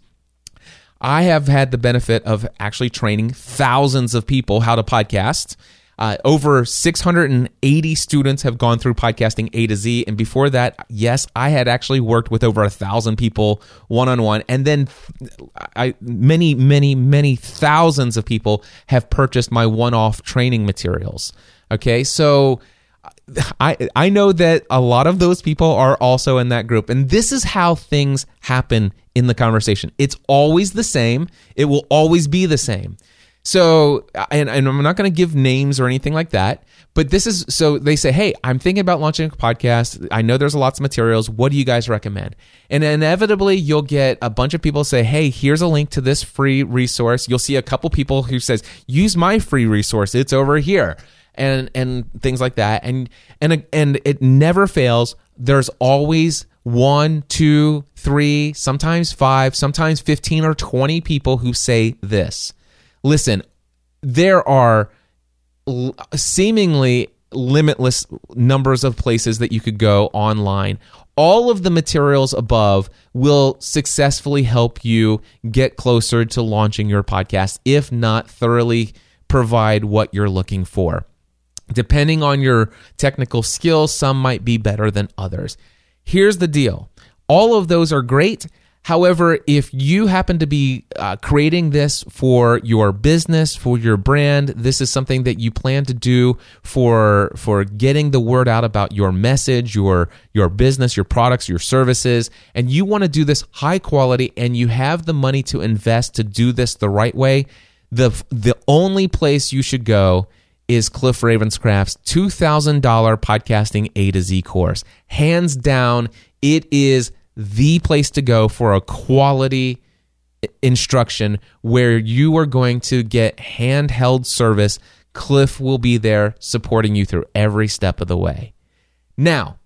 I have had the benefit of actually training thousands of people how to podcast. Uh, over 680 students have gone through podcasting A to Z. And before that, yes, I had actually worked with over a thousand people one on one. And then I, many, many, many thousands of people have purchased my one off training materials. Okay. So, I I know that a lot of those people are also in that group and this is how things happen in the conversation. It's always the same. It will always be the same. So, and, and I'm not going to give names or anything like that, but this is so they say, Hey, I'm thinking about launching a podcast. I know there's lots of materials. What do you guys recommend? And inevitably, you'll get a bunch of people say, Hey, here's a link to this free resource. You'll see a couple people who says, Use my free resource. It's over here. And, and things like that. And, and, and it never fails. There's always one, two, three, sometimes five, sometimes 15 or 20 people who say this listen, there are seemingly limitless numbers of places that you could go online. All of the materials above will successfully help you get closer to launching your podcast, if not thoroughly provide what you're looking for. Depending on your technical skills, some might be better than others. Here's the deal all of those are great. However, if you happen to be uh, creating this for your business, for your brand, this is something that you plan to do for for getting the word out about your message, your your business, your products, your services, and you want to do this high quality and you have the money to invest to do this the right way, the the only place you should go is Cliff Ravenscraft's $2,000 podcasting A to Z course. Hands down, it is the place to go for a quality instruction where you are going to get handheld service. Cliff will be there supporting you through every step of the way. Now,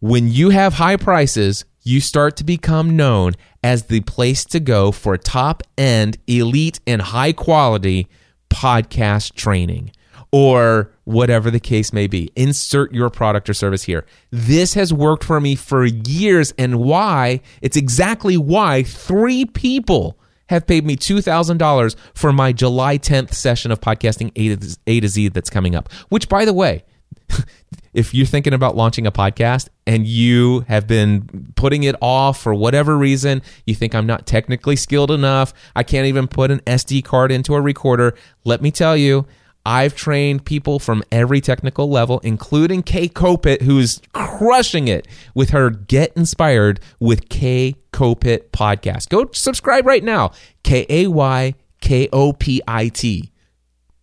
when you have high prices, you start to become known as the place to go for top end, elite, and high quality podcast training or whatever the case may be. Insert your product or service here. This has worked for me for years, and why? It's exactly why three people have paid me $2,000 for my July 10th session of podcasting A to, A to Z that's coming up. Which, by the way, if you're thinking about launching a podcast and you have been putting it off for whatever reason, you think I'm not technically skilled enough, I can't even put an SD card into a recorder, let me tell you, I've trained people from every technical level, including Kay Kopit, who's crushing it with her Get Inspired with Kay Kopit podcast. Go subscribe right now. K A Y K O P I T.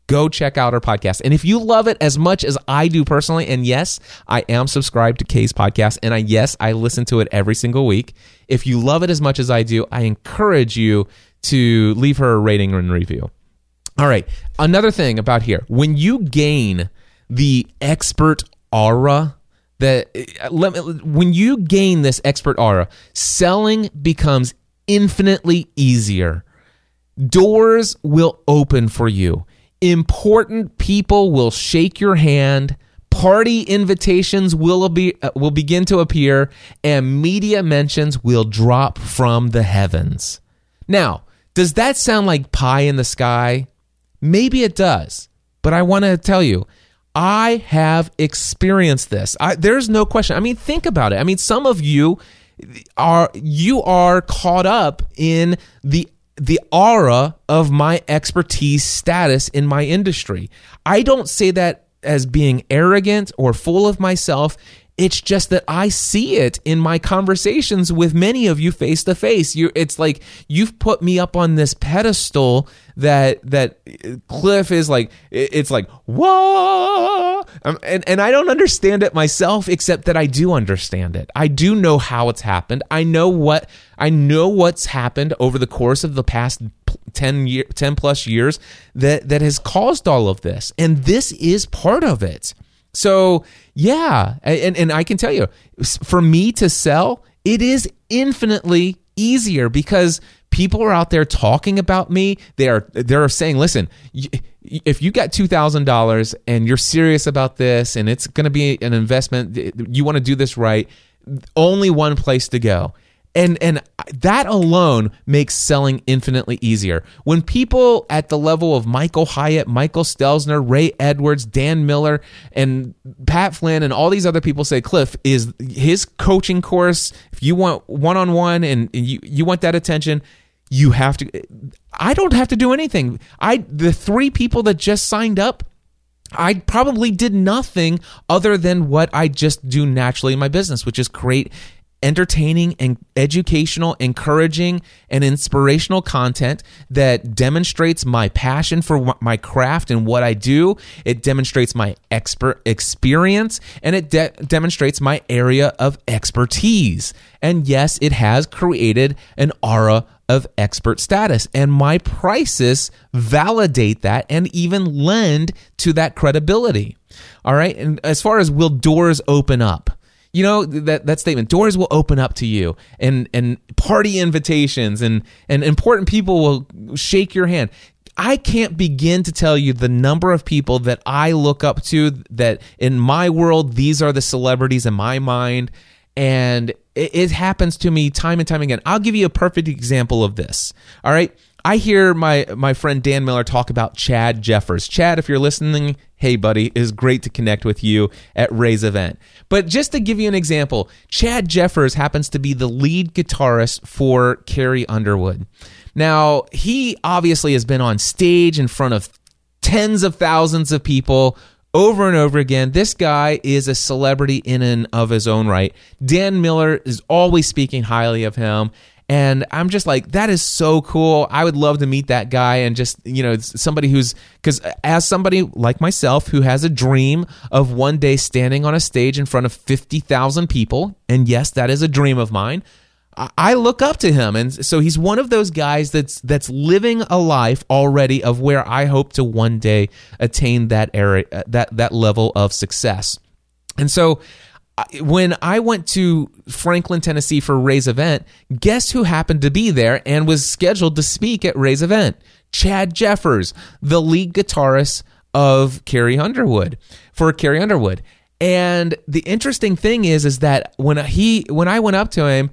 Go check out her podcast. And if you love it as much as I do personally, and yes, I am subscribed to Kay's podcast, and I yes, I listen to it every single week. If you love it as much as I do, I encourage you to leave her a rating and review. All right. Another thing about here, when you gain the expert aura that me, when you gain this expert aura, selling becomes infinitely easier. Doors will open for you. Important people will shake your hand. Party invitations will be uh, will begin to appear and media mentions will drop from the heavens. Now, does that sound like pie in the sky? Maybe it does, but I want to tell you, I have experienced this. I, there's no question. I mean, think about it. I mean, some of you are you are caught up in the the aura of my expertise status in my industry. I don't say that as being arrogant or full of myself. It's just that I see it in my conversations with many of you face to face. You it's like you've put me up on this pedestal that that Cliff is like it's like whoa um, and and I don't understand it myself except that I do understand it. I do know how it's happened. I know what I know what's happened over the course of the past 10 year 10 plus years that that has caused all of this. And this is part of it. So, yeah, and and I can tell you for me to sell, it is infinitely easier because people are out there talking about me. They are they're saying, "Listen, if you got $2,000 and you're serious about this and it's going to be an investment, you want to do this right, only one place to go." And and that alone makes selling infinitely easier. When people at the level of Michael Hyatt, Michael Stelzner, Ray Edwards, Dan Miller, and Pat Flynn, and all these other people say, Cliff is his coaching course. If you want one on one and you you want that attention, you have to. I don't have to do anything. I the three people that just signed up. I probably did nothing other than what I just do naturally in my business, which is create entertaining and educational, encouraging, and inspirational content that demonstrates my passion for my craft and what I do. It demonstrates my expert experience and it de- demonstrates my area of expertise. And yes, it has created an aura of expert status. And my prices validate that and even lend to that credibility. All right. And as far as will doors open up? You know that that statement doors will open up to you and and party invitations and and important people will shake your hand. I can't begin to tell you the number of people that I look up to that in my world these are the celebrities in my mind and it, it happens to me time and time again. I'll give you a perfect example of this. All right. I hear my my friend Dan Miller talk about Chad Jeffers. Chad, if you're listening, hey buddy, it is great to connect with you at Ray's event. But just to give you an example, Chad Jeffers happens to be the lead guitarist for Carrie Underwood. Now, he obviously has been on stage in front of tens of thousands of people over and over again. This guy is a celebrity in and of his own right. Dan Miller is always speaking highly of him. And I'm just like, that is so cool. I would love to meet that guy and just, you know, somebody who's, because as somebody like myself who has a dream of one day standing on a stage in front of 50,000 people, and yes, that is a dream of mine. I look up to him, and so he's one of those guys that's that's living a life already of where I hope to one day attain that area, uh, that that level of success. And so, when I went to Franklin, Tennessee for Ray's event, guess who happened to be there and was scheduled to speak at Ray's event? Chad Jeffers, the lead guitarist of Carrie Underwood for Carrie Underwood. And the interesting thing is, is that when he when I went up to him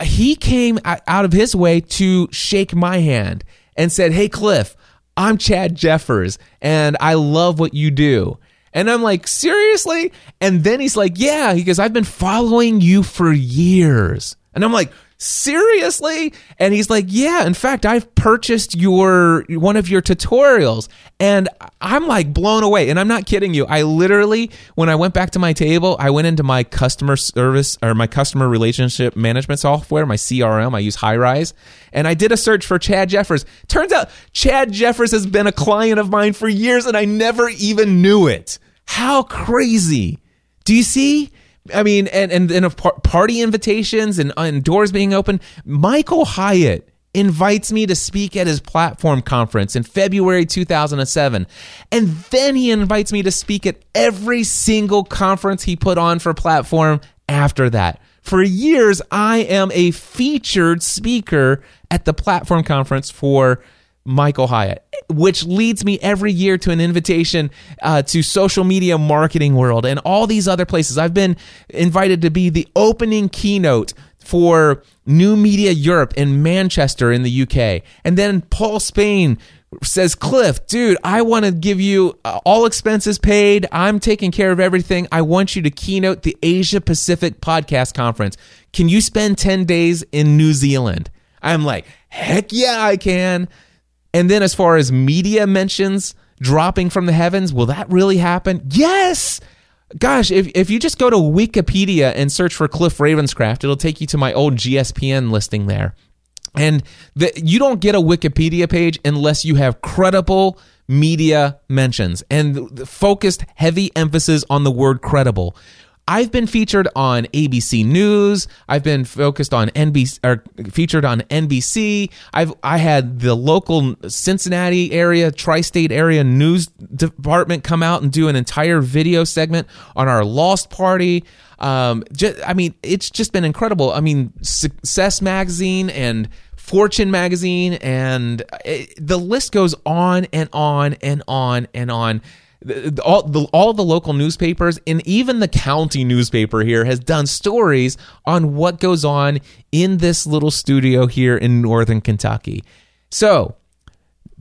he came out of his way to shake my hand and said, Hey, Cliff, I'm Chad Jeffers and I love what you do. And I'm like, seriously? And then he's like, yeah, he goes, I've been following you for years. And I'm like, seriously? And he's like yeah in fact i've purchased your one of your tutorials. And i'm like blown away. And i'm not kidding you. I literally when i went back to my table i went into my customer service or my customer relationship management software my crm i use highrise. And i did a search for chad jeffers. Turns out chad jeffers has been a client of mine for years and i never even knew it. How crazy. Do you see I mean, and and and of party invitations and, and doors being open. Michael Hyatt invites me to speak at his platform conference in February 2007. And then he invites me to speak at every single conference he put on for platform after that. For years, I am a featured speaker at the platform conference for Michael Hyatt, which leads me every year to an invitation uh, to social media marketing world and all these other places. I've been invited to be the opening keynote for New Media Europe in Manchester in the UK. And then Paul Spain says, Cliff, dude, I want to give you uh, all expenses paid. I'm taking care of everything. I want you to keynote the Asia Pacific Podcast Conference. Can you spend 10 days in New Zealand? I'm like, heck yeah, I can. And then as far as media mentions dropping from the heavens, will that really happen? Yes. Gosh, if, if you just go to Wikipedia and search for Cliff Ravenscraft, it'll take you to my old GSPN listing there. And the, you don't get a Wikipedia page unless you have credible media mentions and focused heavy emphasis on the word credible. I've been featured on ABC News. I've been focused on NBC or featured on NBC. I've I had the local Cincinnati area, tri-state area news department come out and do an entire video segment on our Lost Party. Um, just, I mean, it's just been incredible. I mean, Success Magazine and Fortune Magazine, and it, the list goes on and on and on and on all the, all the local newspapers and even the county newspaper here has done stories on what goes on in this little studio here in northern Kentucky. So,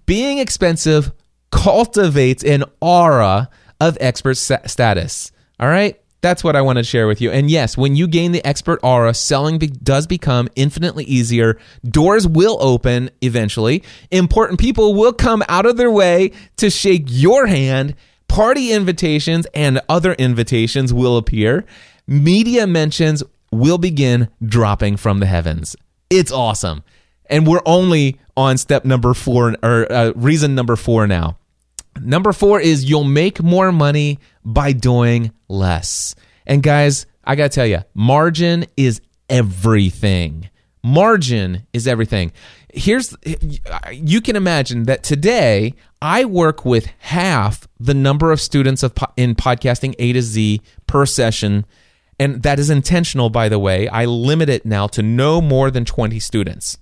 being expensive cultivates an aura of expert status. All right? That's what I want to share with you. And yes, when you gain the expert aura, selling be- does become infinitely easier. Doors will open eventually. Important people will come out of their way to shake your hand party invitations and other invitations will appear. Media mentions will begin dropping from the heavens. It's awesome. And we're only on step number four, or uh, reason number four now. Number four is you'll make more money by doing less. And guys, I got to tell you, margin is everything. Margin is everything. Here's, you can imagine that today I work with half the number of students of in podcasting A to Z per session. And that is intentional, by the way. I limit it now to no more than 20 students.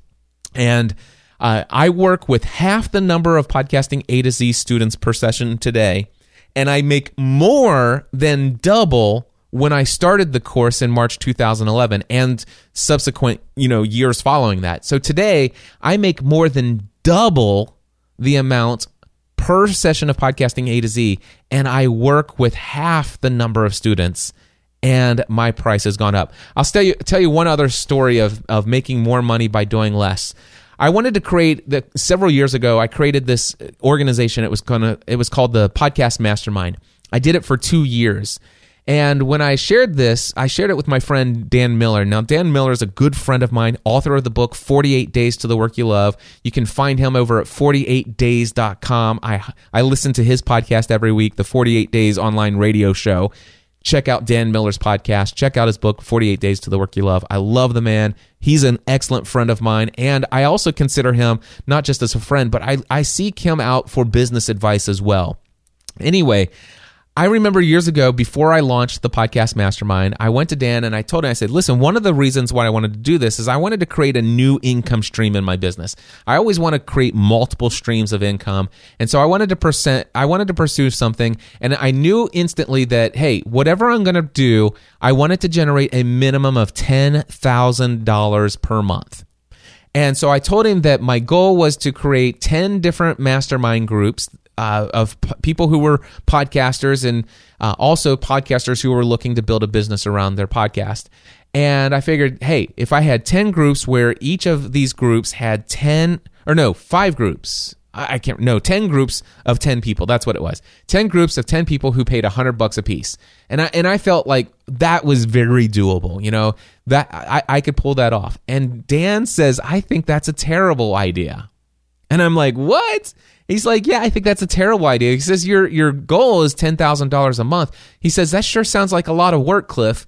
And uh, I work with half the number of podcasting A to Z students per session today, and I make more than double when I started the course in March 2011 and subsequent, you know, years following that. So today, I make more than double the amount per session of podcasting A to Z, and I work with half the number of students and my price has gone up. I'll tell you tell you one other story of of making more money by doing less. I wanted to create the several years ago. I created this organization. It was gonna. It was called the Podcast Mastermind. I did it for two years. And when I shared this, I shared it with my friend Dan Miller. Now, Dan Miller is a good friend of mine, author of the book 48 Days to the Work You Love. You can find him over at 48days.com. I, I listen to his podcast every week, the 48 Days online radio show check out Dan Miller's podcast. Check out his book, 48 Days to the Work You Love. I love the man. He's an excellent friend of mine. And I also consider him not just as a friend, but I, I seek him out for business advice as well. Anyway, I remember years ago, before I launched the podcast mastermind, I went to Dan and I told him, I said, listen, one of the reasons why I wanted to do this is I wanted to create a new income stream in my business. I always want to create multiple streams of income. And so I wanted to percent, I wanted to pursue something. And I knew instantly that, hey, whatever I'm going to do, I wanted to generate a minimum of $10,000 per month. And so I told him that my goal was to create 10 different mastermind groups uh, of p- people who were podcasters and uh, also podcasters who were looking to build a business around their podcast. And I figured, hey, if I had 10 groups where each of these groups had 10, or no, five groups. I I can't, no, 10 groups of 10 people. That's what it was. 10 groups of 10 people who paid 100 bucks a piece. And I, and I felt like that was very doable. You know, that I, I could pull that off. And Dan says, I think that's a terrible idea. And I'm like, what? He's like, yeah, I think that's a terrible idea. He says your your goal is ten thousand dollars a month. He says that sure sounds like a lot of work, Cliff.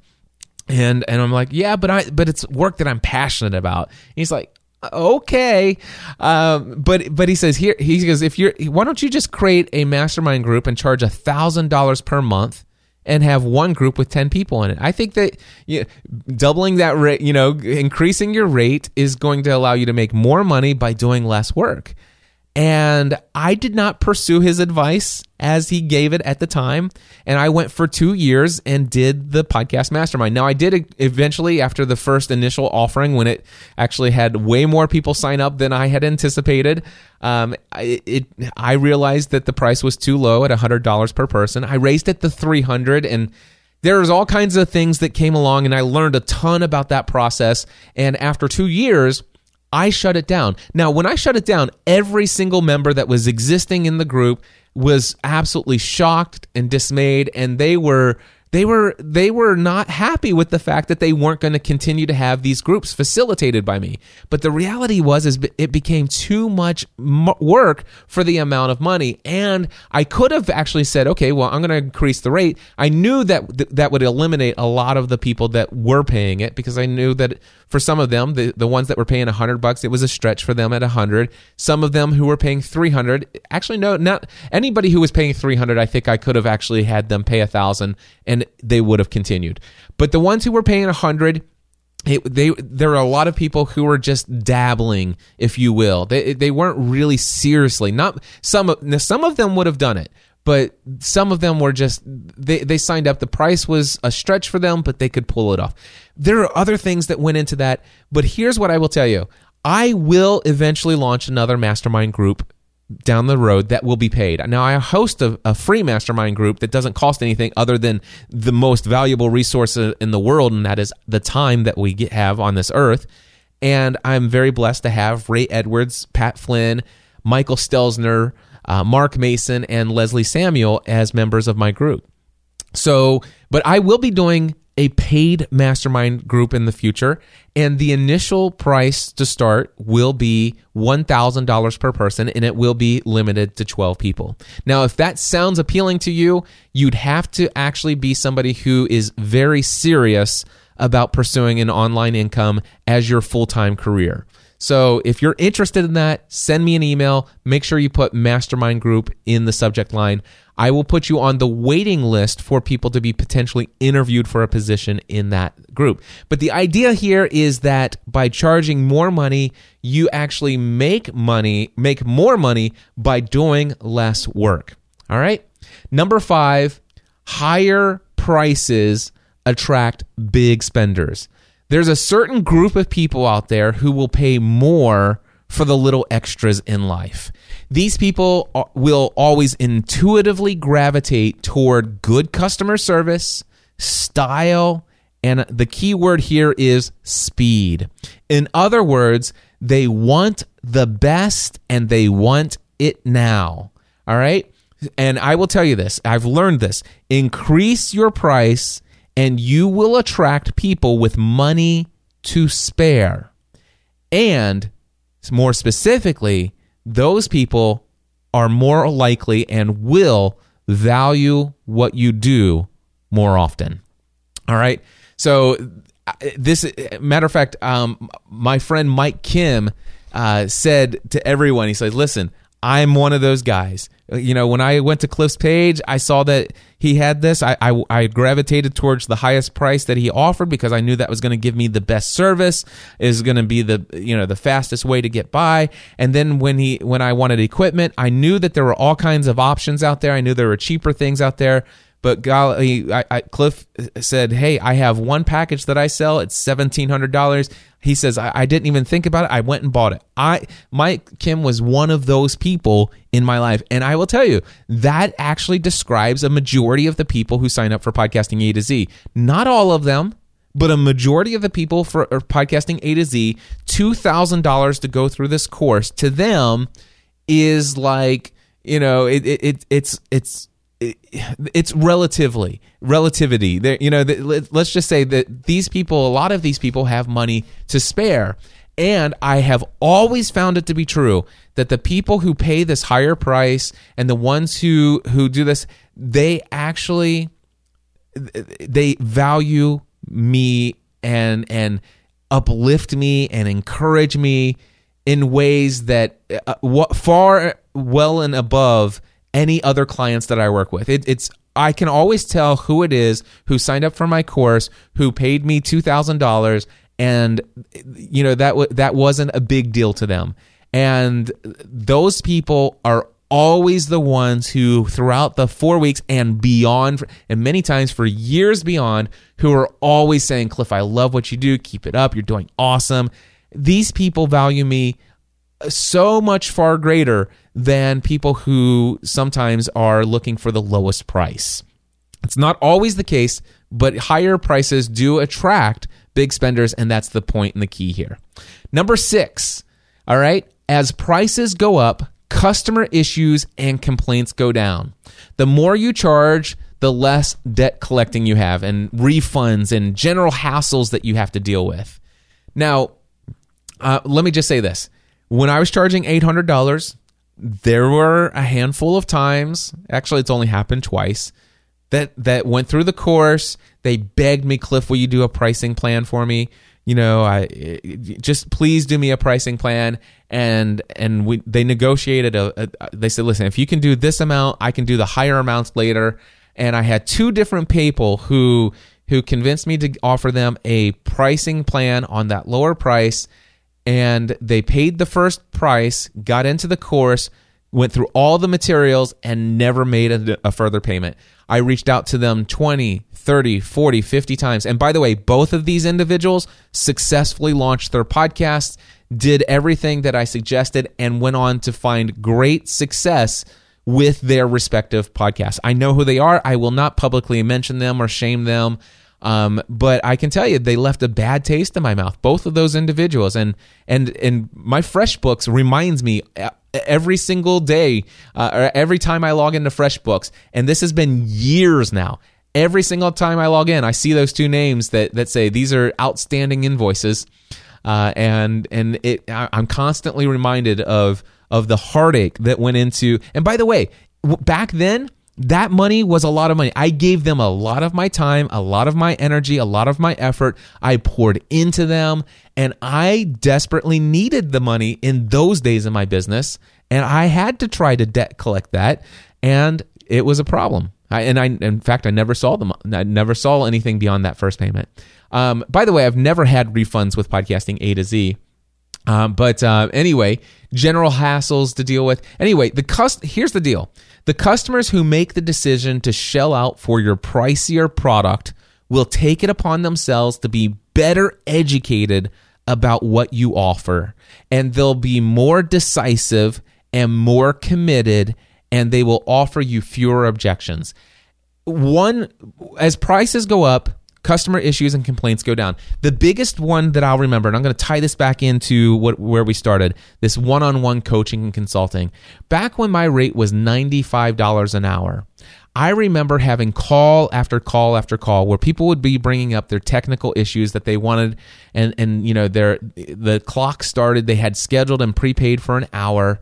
And and I'm like, yeah, but I but it's work that I'm passionate about. He's like, okay, um, but but he says here he goes if you're why don't you just create a mastermind group and charge a thousand dollars per month and have one group with 10 people in it. I think that you doubling that rate, you know, increasing your rate is going to allow you to make more money by doing less work. And I did not pursue his advice as he gave it at the time. And I went for two years and did the podcast mastermind. Now, I did eventually, after the first initial offering, when it actually had way more people sign up than I had anticipated, um, it, it I realized that the price was too low at $100 per person. I raised it to 300 and there was all kinds of things that came along and I learned a ton about that process. And after two years, I shut it down. Now, when I shut it down, every single member that was existing in the group was absolutely shocked and dismayed, and they were they were they were not happy with the fact that they weren't going to continue to have these groups facilitated by me. But the reality was is it became too much work for the amount of money and I could have actually said, "Okay, well, I'm going to increase the rate." I knew that th- that would eliminate a lot of the people that were paying it because I knew that for some of them, the, the ones that were paying 100 bucks, it was a stretch for them at 100. Some of them who were paying 300, actually no, not anybody who was paying 300, I think I could have actually had them pay a 1000 and they would have continued. But the ones who were paying a 100 it, they there are a lot of people who were just dabbling, if you will. They they weren't really seriously. Not some of some of them would have done it, but some of them were just they they signed up. The price was a stretch for them, but they could pull it off. There are other things that went into that, but here's what I will tell you: I will eventually launch another mastermind group down the road that will be paid. Now, I host a, a, free mastermind group that doesn't cost anything other than the most valuable resource in the world, and that is the time that we get, have on this earth. And I'm very blessed to have Ray Edwards, Pat Flynn, Michael Stelzner, uh, Mark Mason, and Leslie Samuel as members of my group. So, but I will be doing a paid mastermind group in the future, and the initial price to start will be $1,000 per person, and it will be limited to 12 people. Now, if that sounds appealing to you, you'd have to actually be somebody who is very serious about pursuing an online income as your full time career. So if you're interested in that, send me an email. Make sure you put mastermind group in the subject line. I will put you on the waiting list for people to be potentially interviewed for a position in that group. But the idea here is that by charging more money, you actually make money, make more money by doing less work. All right. Number five, higher prices attract big spenders there's a certain group of people out there who will pay more for the little extras in life. These people will always intuitively gravitate toward good customer service, style, and the key word here is speed. In other words, they want the best and they want it now. All right? And I will tell you this I've learned this increase your price and you will attract people with money to spare. And more specifically, those people are more likely and will value what you do more often. All right. So, uh, this matter of fact, um, my friend Mike Kim uh, said to everyone, he said, "Listen, I'm one of those guys. You know, when I went to Cliff's page, I saw that he had this. I, I, I gravitated towards the highest price that he offered because I knew that was going to give me the best service, is going to be the you know the fastest way to get by. And then when he when I wanted equipment, I knew that there were all kinds of options out there. I knew there were cheaper things out there. But golly, I, I, Cliff said, "Hey, I have one package that I sell. It's seventeen hundred dollars." He says, I, I, didn't even think about it. I went and bought it. I Mike Kim was one of those people in my life. And I will tell you, that actually describes a majority of the people who sign up for podcasting A to Z. Not all of them, but a majority of the people for podcasting A to Z, $2,000 to go through this course to them is like, you know, it, it, it it's, it's, it's relatively relativity. There you know let's just say that these people a lot of these people have money to spare. And i have always found it to be true that the people who pay this higher price and the ones who who do this they actually they value me and and uplift me and encourage me in ways that uh, far well and above any other clients that I work with. It, it's I can always tell who it is who signed up for my course, who paid me two thousand dollars, and you know that w- that wasn't a big deal to them. And those people are always the ones who, throughout the four weeks and beyond, and many times for years beyond, who are always saying, "Cliff, I love what you do. Keep it up. You're doing awesome." These people value me so much far greater than people who sometimes are looking for the lowest price. It's not always the case, but higher prices do attract big spenders, and that's the point and the key here. Number six, all right, as prices go up, customer issues and complaints go down. The more you charge, the less debt collecting you have, and refunds and general hassles that you have to deal with. Now, uh, let me just say this when I was charging $800, there were a handful of times, actually it's only happened twice, that that went through the course. They begged me, Cliff, will you do a pricing plan for me? You know, I just please do me a pricing plan. And and we they negotiated a, a they said, listen, if you can do this amount, I can do the higher amounts later. And I had two different people who who convinced me to offer them a pricing plan on that lower price and they paid the first price, got into the course, went through all the materials, and never made a, a, further payment. I reached out to them 20, 30, 40, 50 times. And by the way, both of these individuals successfully launched their podcasts, did everything that I suggested, and went on to find great success with their respective podcasts. I know who they are. I will not publicly mention them or shame them. Um, but I can tell you, they left a bad taste in my mouth. Both of those individuals, and and and my FreshBooks reminds me uh, every single day, uh, or every time I log into FreshBooks, and this has been years now. Every single time I log in, I see those two names that that say these are outstanding invoices, uh, and and it I, I'm constantly reminded of of the heartache that went into. And by the way, back then that money was a lot of money. I gave them a lot of my time, a lot of my energy, a lot of my effort. I poured into them and I desperately needed the money in those days in my business. And I had to try to debt collect that. And it was a problem. I, and I, in fact, I never saw them. I never saw anything beyond that first payment. Um, by the way, I've never had refunds with podcasting A to Z. Um, but uh, anyway, general hassles to deal with. Anyway, the cust- here's the deal: the customers who make the decision to shell out for your pricier product will take it upon themselves to be better educated about what you offer, and they'll be more decisive and more committed, and they will offer you fewer objections. One, as prices go up, customer issues and complaints go down. The biggest one that I'll remember, and I'm going to tie this back into what where we started, this one-on-one coaching and consulting. Back when my rate was $95 an hour, I remember having call after call after call where people would be bringing up their technical issues that they wanted and and you know their the clock started they had scheduled and prepaid for an hour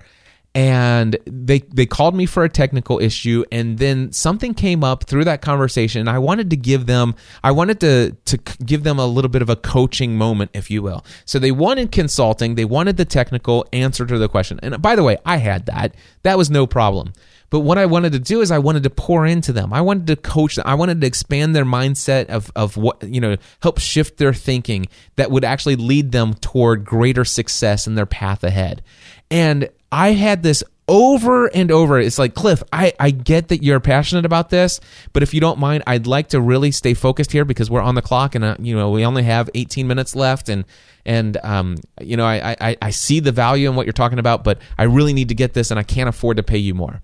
and they they called me for a technical issue and then something came up through that conversation i wanted to give them i wanted to to give them a little bit of a coaching moment if you will so they wanted consulting they wanted the technical answer to the question and by the way i had that that was no problem but what I wanted to do is I wanted to pour into them. I wanted to coach them. I wanted to expand their mindset of, of what, you know, help shift their thinking that would actually lead them toward greater success in their path ahead. And I had this over and over. It's like, Cliff, I, I get that you're passionate about this, but if you don't mind, I'd like to really stay focused here because we're on the clock and, uh, you know, we only have 18 minutes left. And, and, um, you know, I, I, I see the value in what you're talking about, but I really need to get this and I can't afford to pay you more.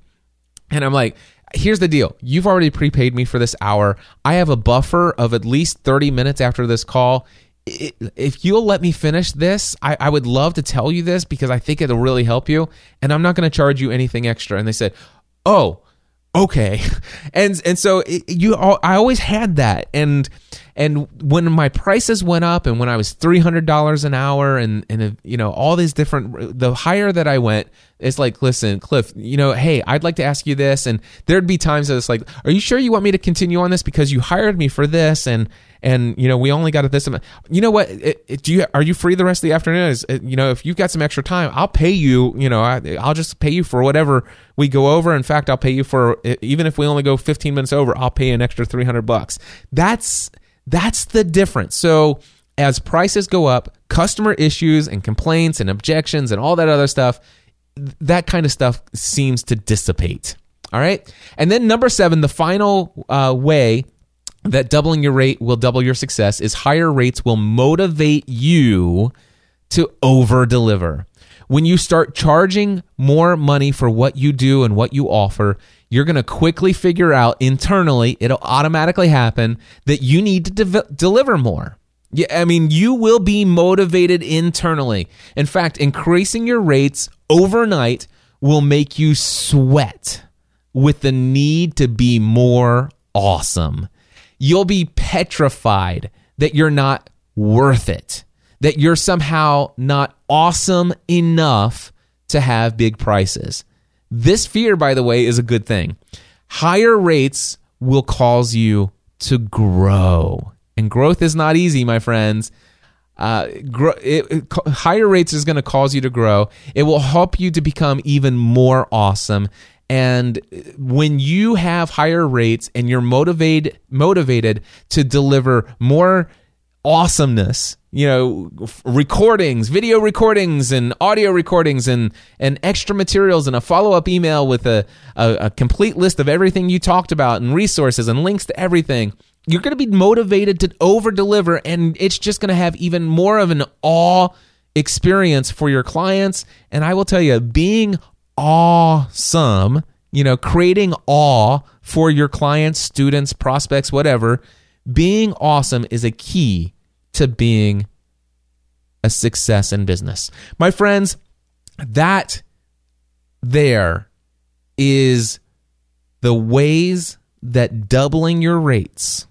And I'm like, here's the deal. You've already prepaid me for this hour. I have a buffer of at least 30 minutes after this call. If you'll let me finish this, I, I would love to tell you this because I think it'll really help you. And I'm not going to charge you anything extra. And they said, Oh, okay. And and so it, you, I always had that. And and when my prices went up and when I was $300 an hour and, and, you know, all these different, the higher that I went, it's like, listen, Cliff, you know, hey, I'd like to ask you this. And there'd be times that it's like, are you sure you want me to continue on this because you hired me for this? And, and, you know, we only got at this amount. You know what? It, it, do you, are you free the rest of the afternoon? Is, you know, if you've got some extra time, I'll pay you, you know, I, I'll just pay you for whatever we go over. In fact, I'll pay you for, even if we only go 15 minutes over, I'll pay an extra 300 bucks. That's, that's the difference. So as prices go up, customer issues and complaints and objections and all that other stuff, that kind of stuff seems to dissipate. All right. And then number seven, the final uh, way that doubling your rate will double your success is higher rates will motivate you to over deliver. When you start charging more money for what you do and what you offer, you're going to quickly figure out internally, it'll automatically happen that you need to de- deliver more. Yeah, I mean, you will be motivated internally. In fact, increasing your rates overnight will make you sweat with the need to be more awesome. You'll be petrified that you're not worth it, that you're somehow not awesome enough to have big prices. This fear, by the way, is a good thing. Higher rates will cause you to grow. And growth is not easy, my friends. Uh, it, it, higher rates is going to cause you to grow. It will help you to become even more awesome. And when you have higher rates and you're motivated motivated to deliver more awesomeness you know recordings video recordings and audio recordings and and extra materials and a follow-up email with a, a, a complete list of everything you talked about and resources and links to everything you're going to be motivated to over deliver and it's just going to have even more of an awe experience for your clients. And i will tell you being awesome you know creating awe for your clients students prospects whatever being awesome is a key to being a success in business. My friends, that there is the ways that doubling your rates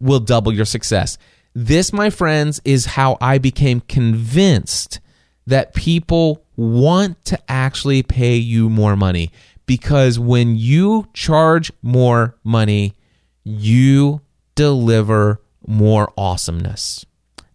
will double your success. This, my friends, is how I became convinced that people want to actually pay you more money because when you charge more money, you deliver more awesomeness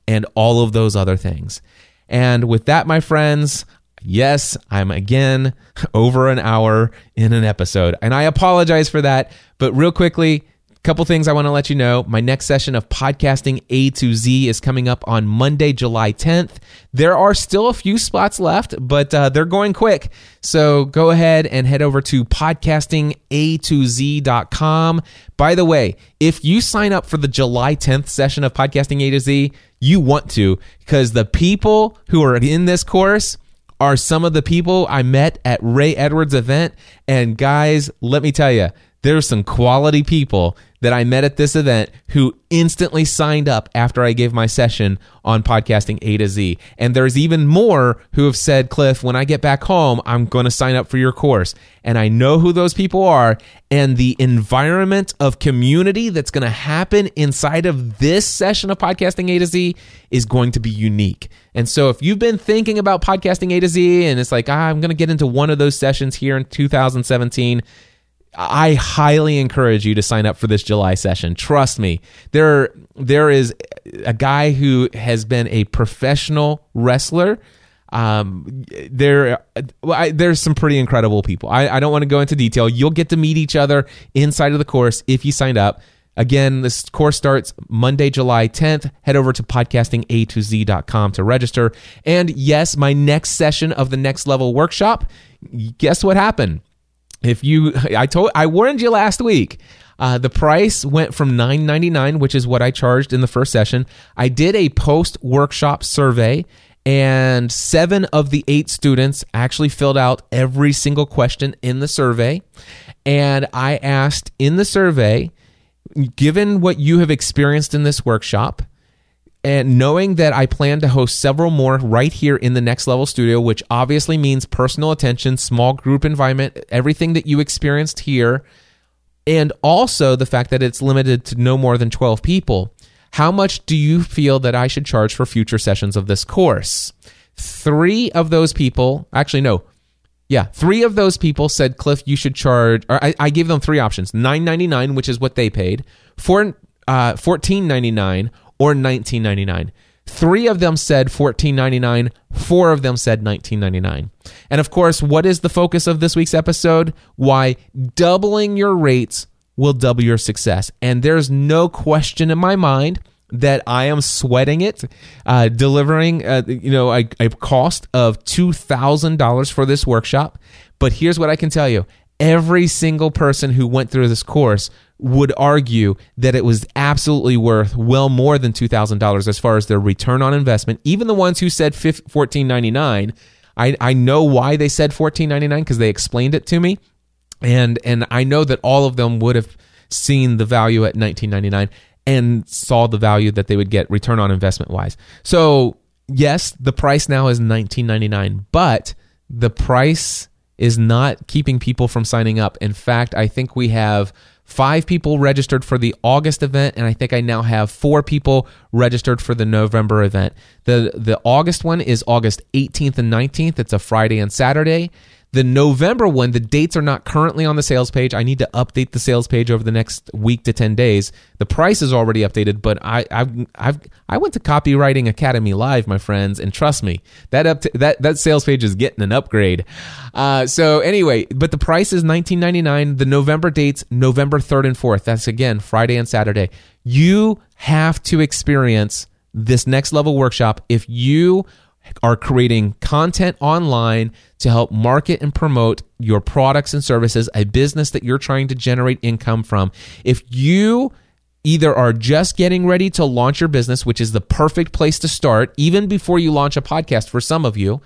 and all of those other things. And with that, my friends, yes, I'm again over an hour in an episode. And I apologize for that. But real quickly, Couple things I want to let you know. My next session of podcasting A to Z is coming up on Monday, July 10th. There are still a few spots left, but uh, they're going quick. So go ahead and head over to podcastinga2z.com. By the way, if you sign up for the July 10th session of Podcasting A to Z, you want to because the people who are in this course are some of the people I met at Ray Edwards' event. And guys, let me tell you, there's some quality people that I met at this event who instantly signed up after I gave my session on podcasting A to Z. And there's even more who have said, Cliff, when I get back home, I'm going to sign up for your course. And I know who those people are. And the environment of community that's going to happen inside of this session of podcasting A to Z is going to be unique. And so if you've been thinking about podcasting A to Z and it's like, ah, I'm going to get into one of those sessions here in 2017, I highly encourage you to sign up for this July session. Trust me. There there is a guy who has been a professional wrestler. Um, there, I, there's some pretty incredible people. I, I don't want to go into detail. You'll get to meet each other inside of the course if you signed up. Again, this course starts Monday, July 10th. Head over to podcastinga2z.com to register. And yes, my next session of the next level workshop, guess what happened? If you i told i warned you last week uh, the price went from $9.99 which is what i charged in the first session. I did a post workshop survey and seven of the eight students actually filled out every single question in the survey. And i asked in the survey given what you have experienced in this workshop and knowing that I plan to host several more right here in the Next Level Studio, which obviously means personal attention, small group environment, everything that you experienced here, and also the fact that it's limited to no more than 12 people. How much do you feel that I should charge for future sessions of this course? Three of those people, actually, no, yeah, three of those people said, Cliff, you should charge, or I, I gave them three options $9.99, which is what they paid, four, uh, $14.99, or 19.99. Three of them said 14.99. Four of them said 19.99. And of course, what is the focus of this week's episode? Why doubling your rates will double your success. And there's no question in my mind that I am sweating it, uh, delivering, uh, you know, a, a cost of two thousand dollars for this workshop. But here's what I can tell you: every single person who went through this course would argue that it was absolutely worth well more than $2,000 as far as their return on investment. Even the ones who said $14.99, I, I know why they said $14.99 because they explained it to me. And, and I know that all of them would have seen the value at $19.99 and saw the value that they would get return on investment wise. So, yes, the price now is $19.99, but the price is not keeping people from signing up. In fact, I think we have five people registered for the August event, and I think I now have four people registered for the November event. The the August one is August 18th and 19th. It's a Friday and Saturday. The November one, the dates are not currently on the sales page. I need to update the sales page over the next week to 10 days. The price is already updated, but I I've, I've I went to Copywriting Academy Live, my friends, and trust me, that up to, that that sales page is getting an upgrade. Uh, so anyway, but the price is 19.99. The November dates November 3rd and 4th. That's again Friday and Saturday. You have to experience this next level workshop if you are creating content online to help market and promote your products and services, a business that you're trying to generate income from. If you either are just getting ready to launch your business, which is the perfect place to start, even before you launch a podcast for some of you,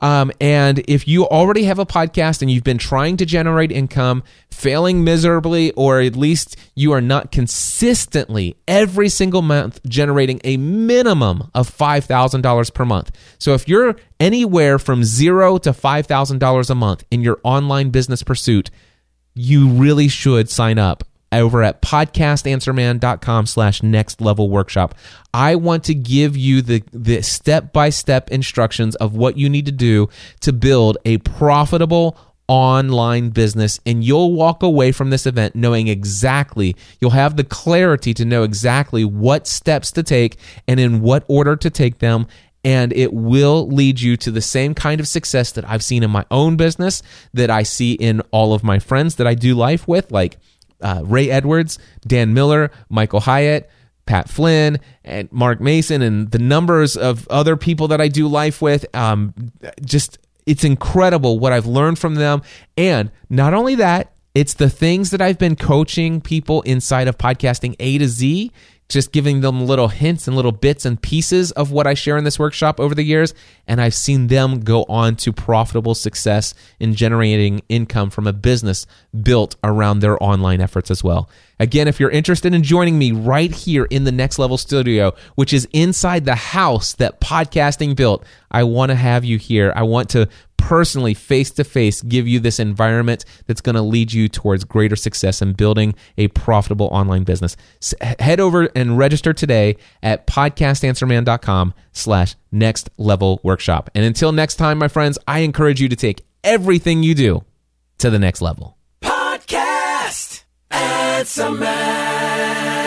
um, and if you already have a podcast and you've been trying to generate income, failing miserably, or at least you are not consistently every single month generating a minimum of $5,000 per month. So if you're anywhere from zero to $5,000 a month in your online business pursuit, you really should sign up over at podcastanswerman.com slash next level workshop. I want to give you the, the step-by-step instructions of what you need to do to build a profitable online business. And you'll walk away from this event knowing exactly you'll have the clarity to know exactly what steps to take and in what order to take them. And it will lead you to the same kind of success that I've seen in my own business that I see in all of my friends that I do life with. Like uh, Ray Edwards, Dan Miller, Michael Hyatt, Pat Flynn, and Mark Mason, and the numbers of other people that I do life with. Um, just it's incredible what I've learned from them. And not only that, it's the things that I've been coaching people inside of podcasting A to Z, just giving them little hints and little bits and pieces of what I share in this workshop over the years. And I've seen them go on to profitable success in generating income from a business built around their online efforts as well. Again, if you're interested in joining me right here in the Next Level Studio, which is inside the house that podcasting built, I want to have you here. I want to personally, face to face, give you this environment that's going to lead you towards greater success in building a profitable online business. S- head over and register today at podcastanswerman.com slash next level workshop. And until next time, my friends, I encourage you to take everything you do to the next level. Podcast Answer Man.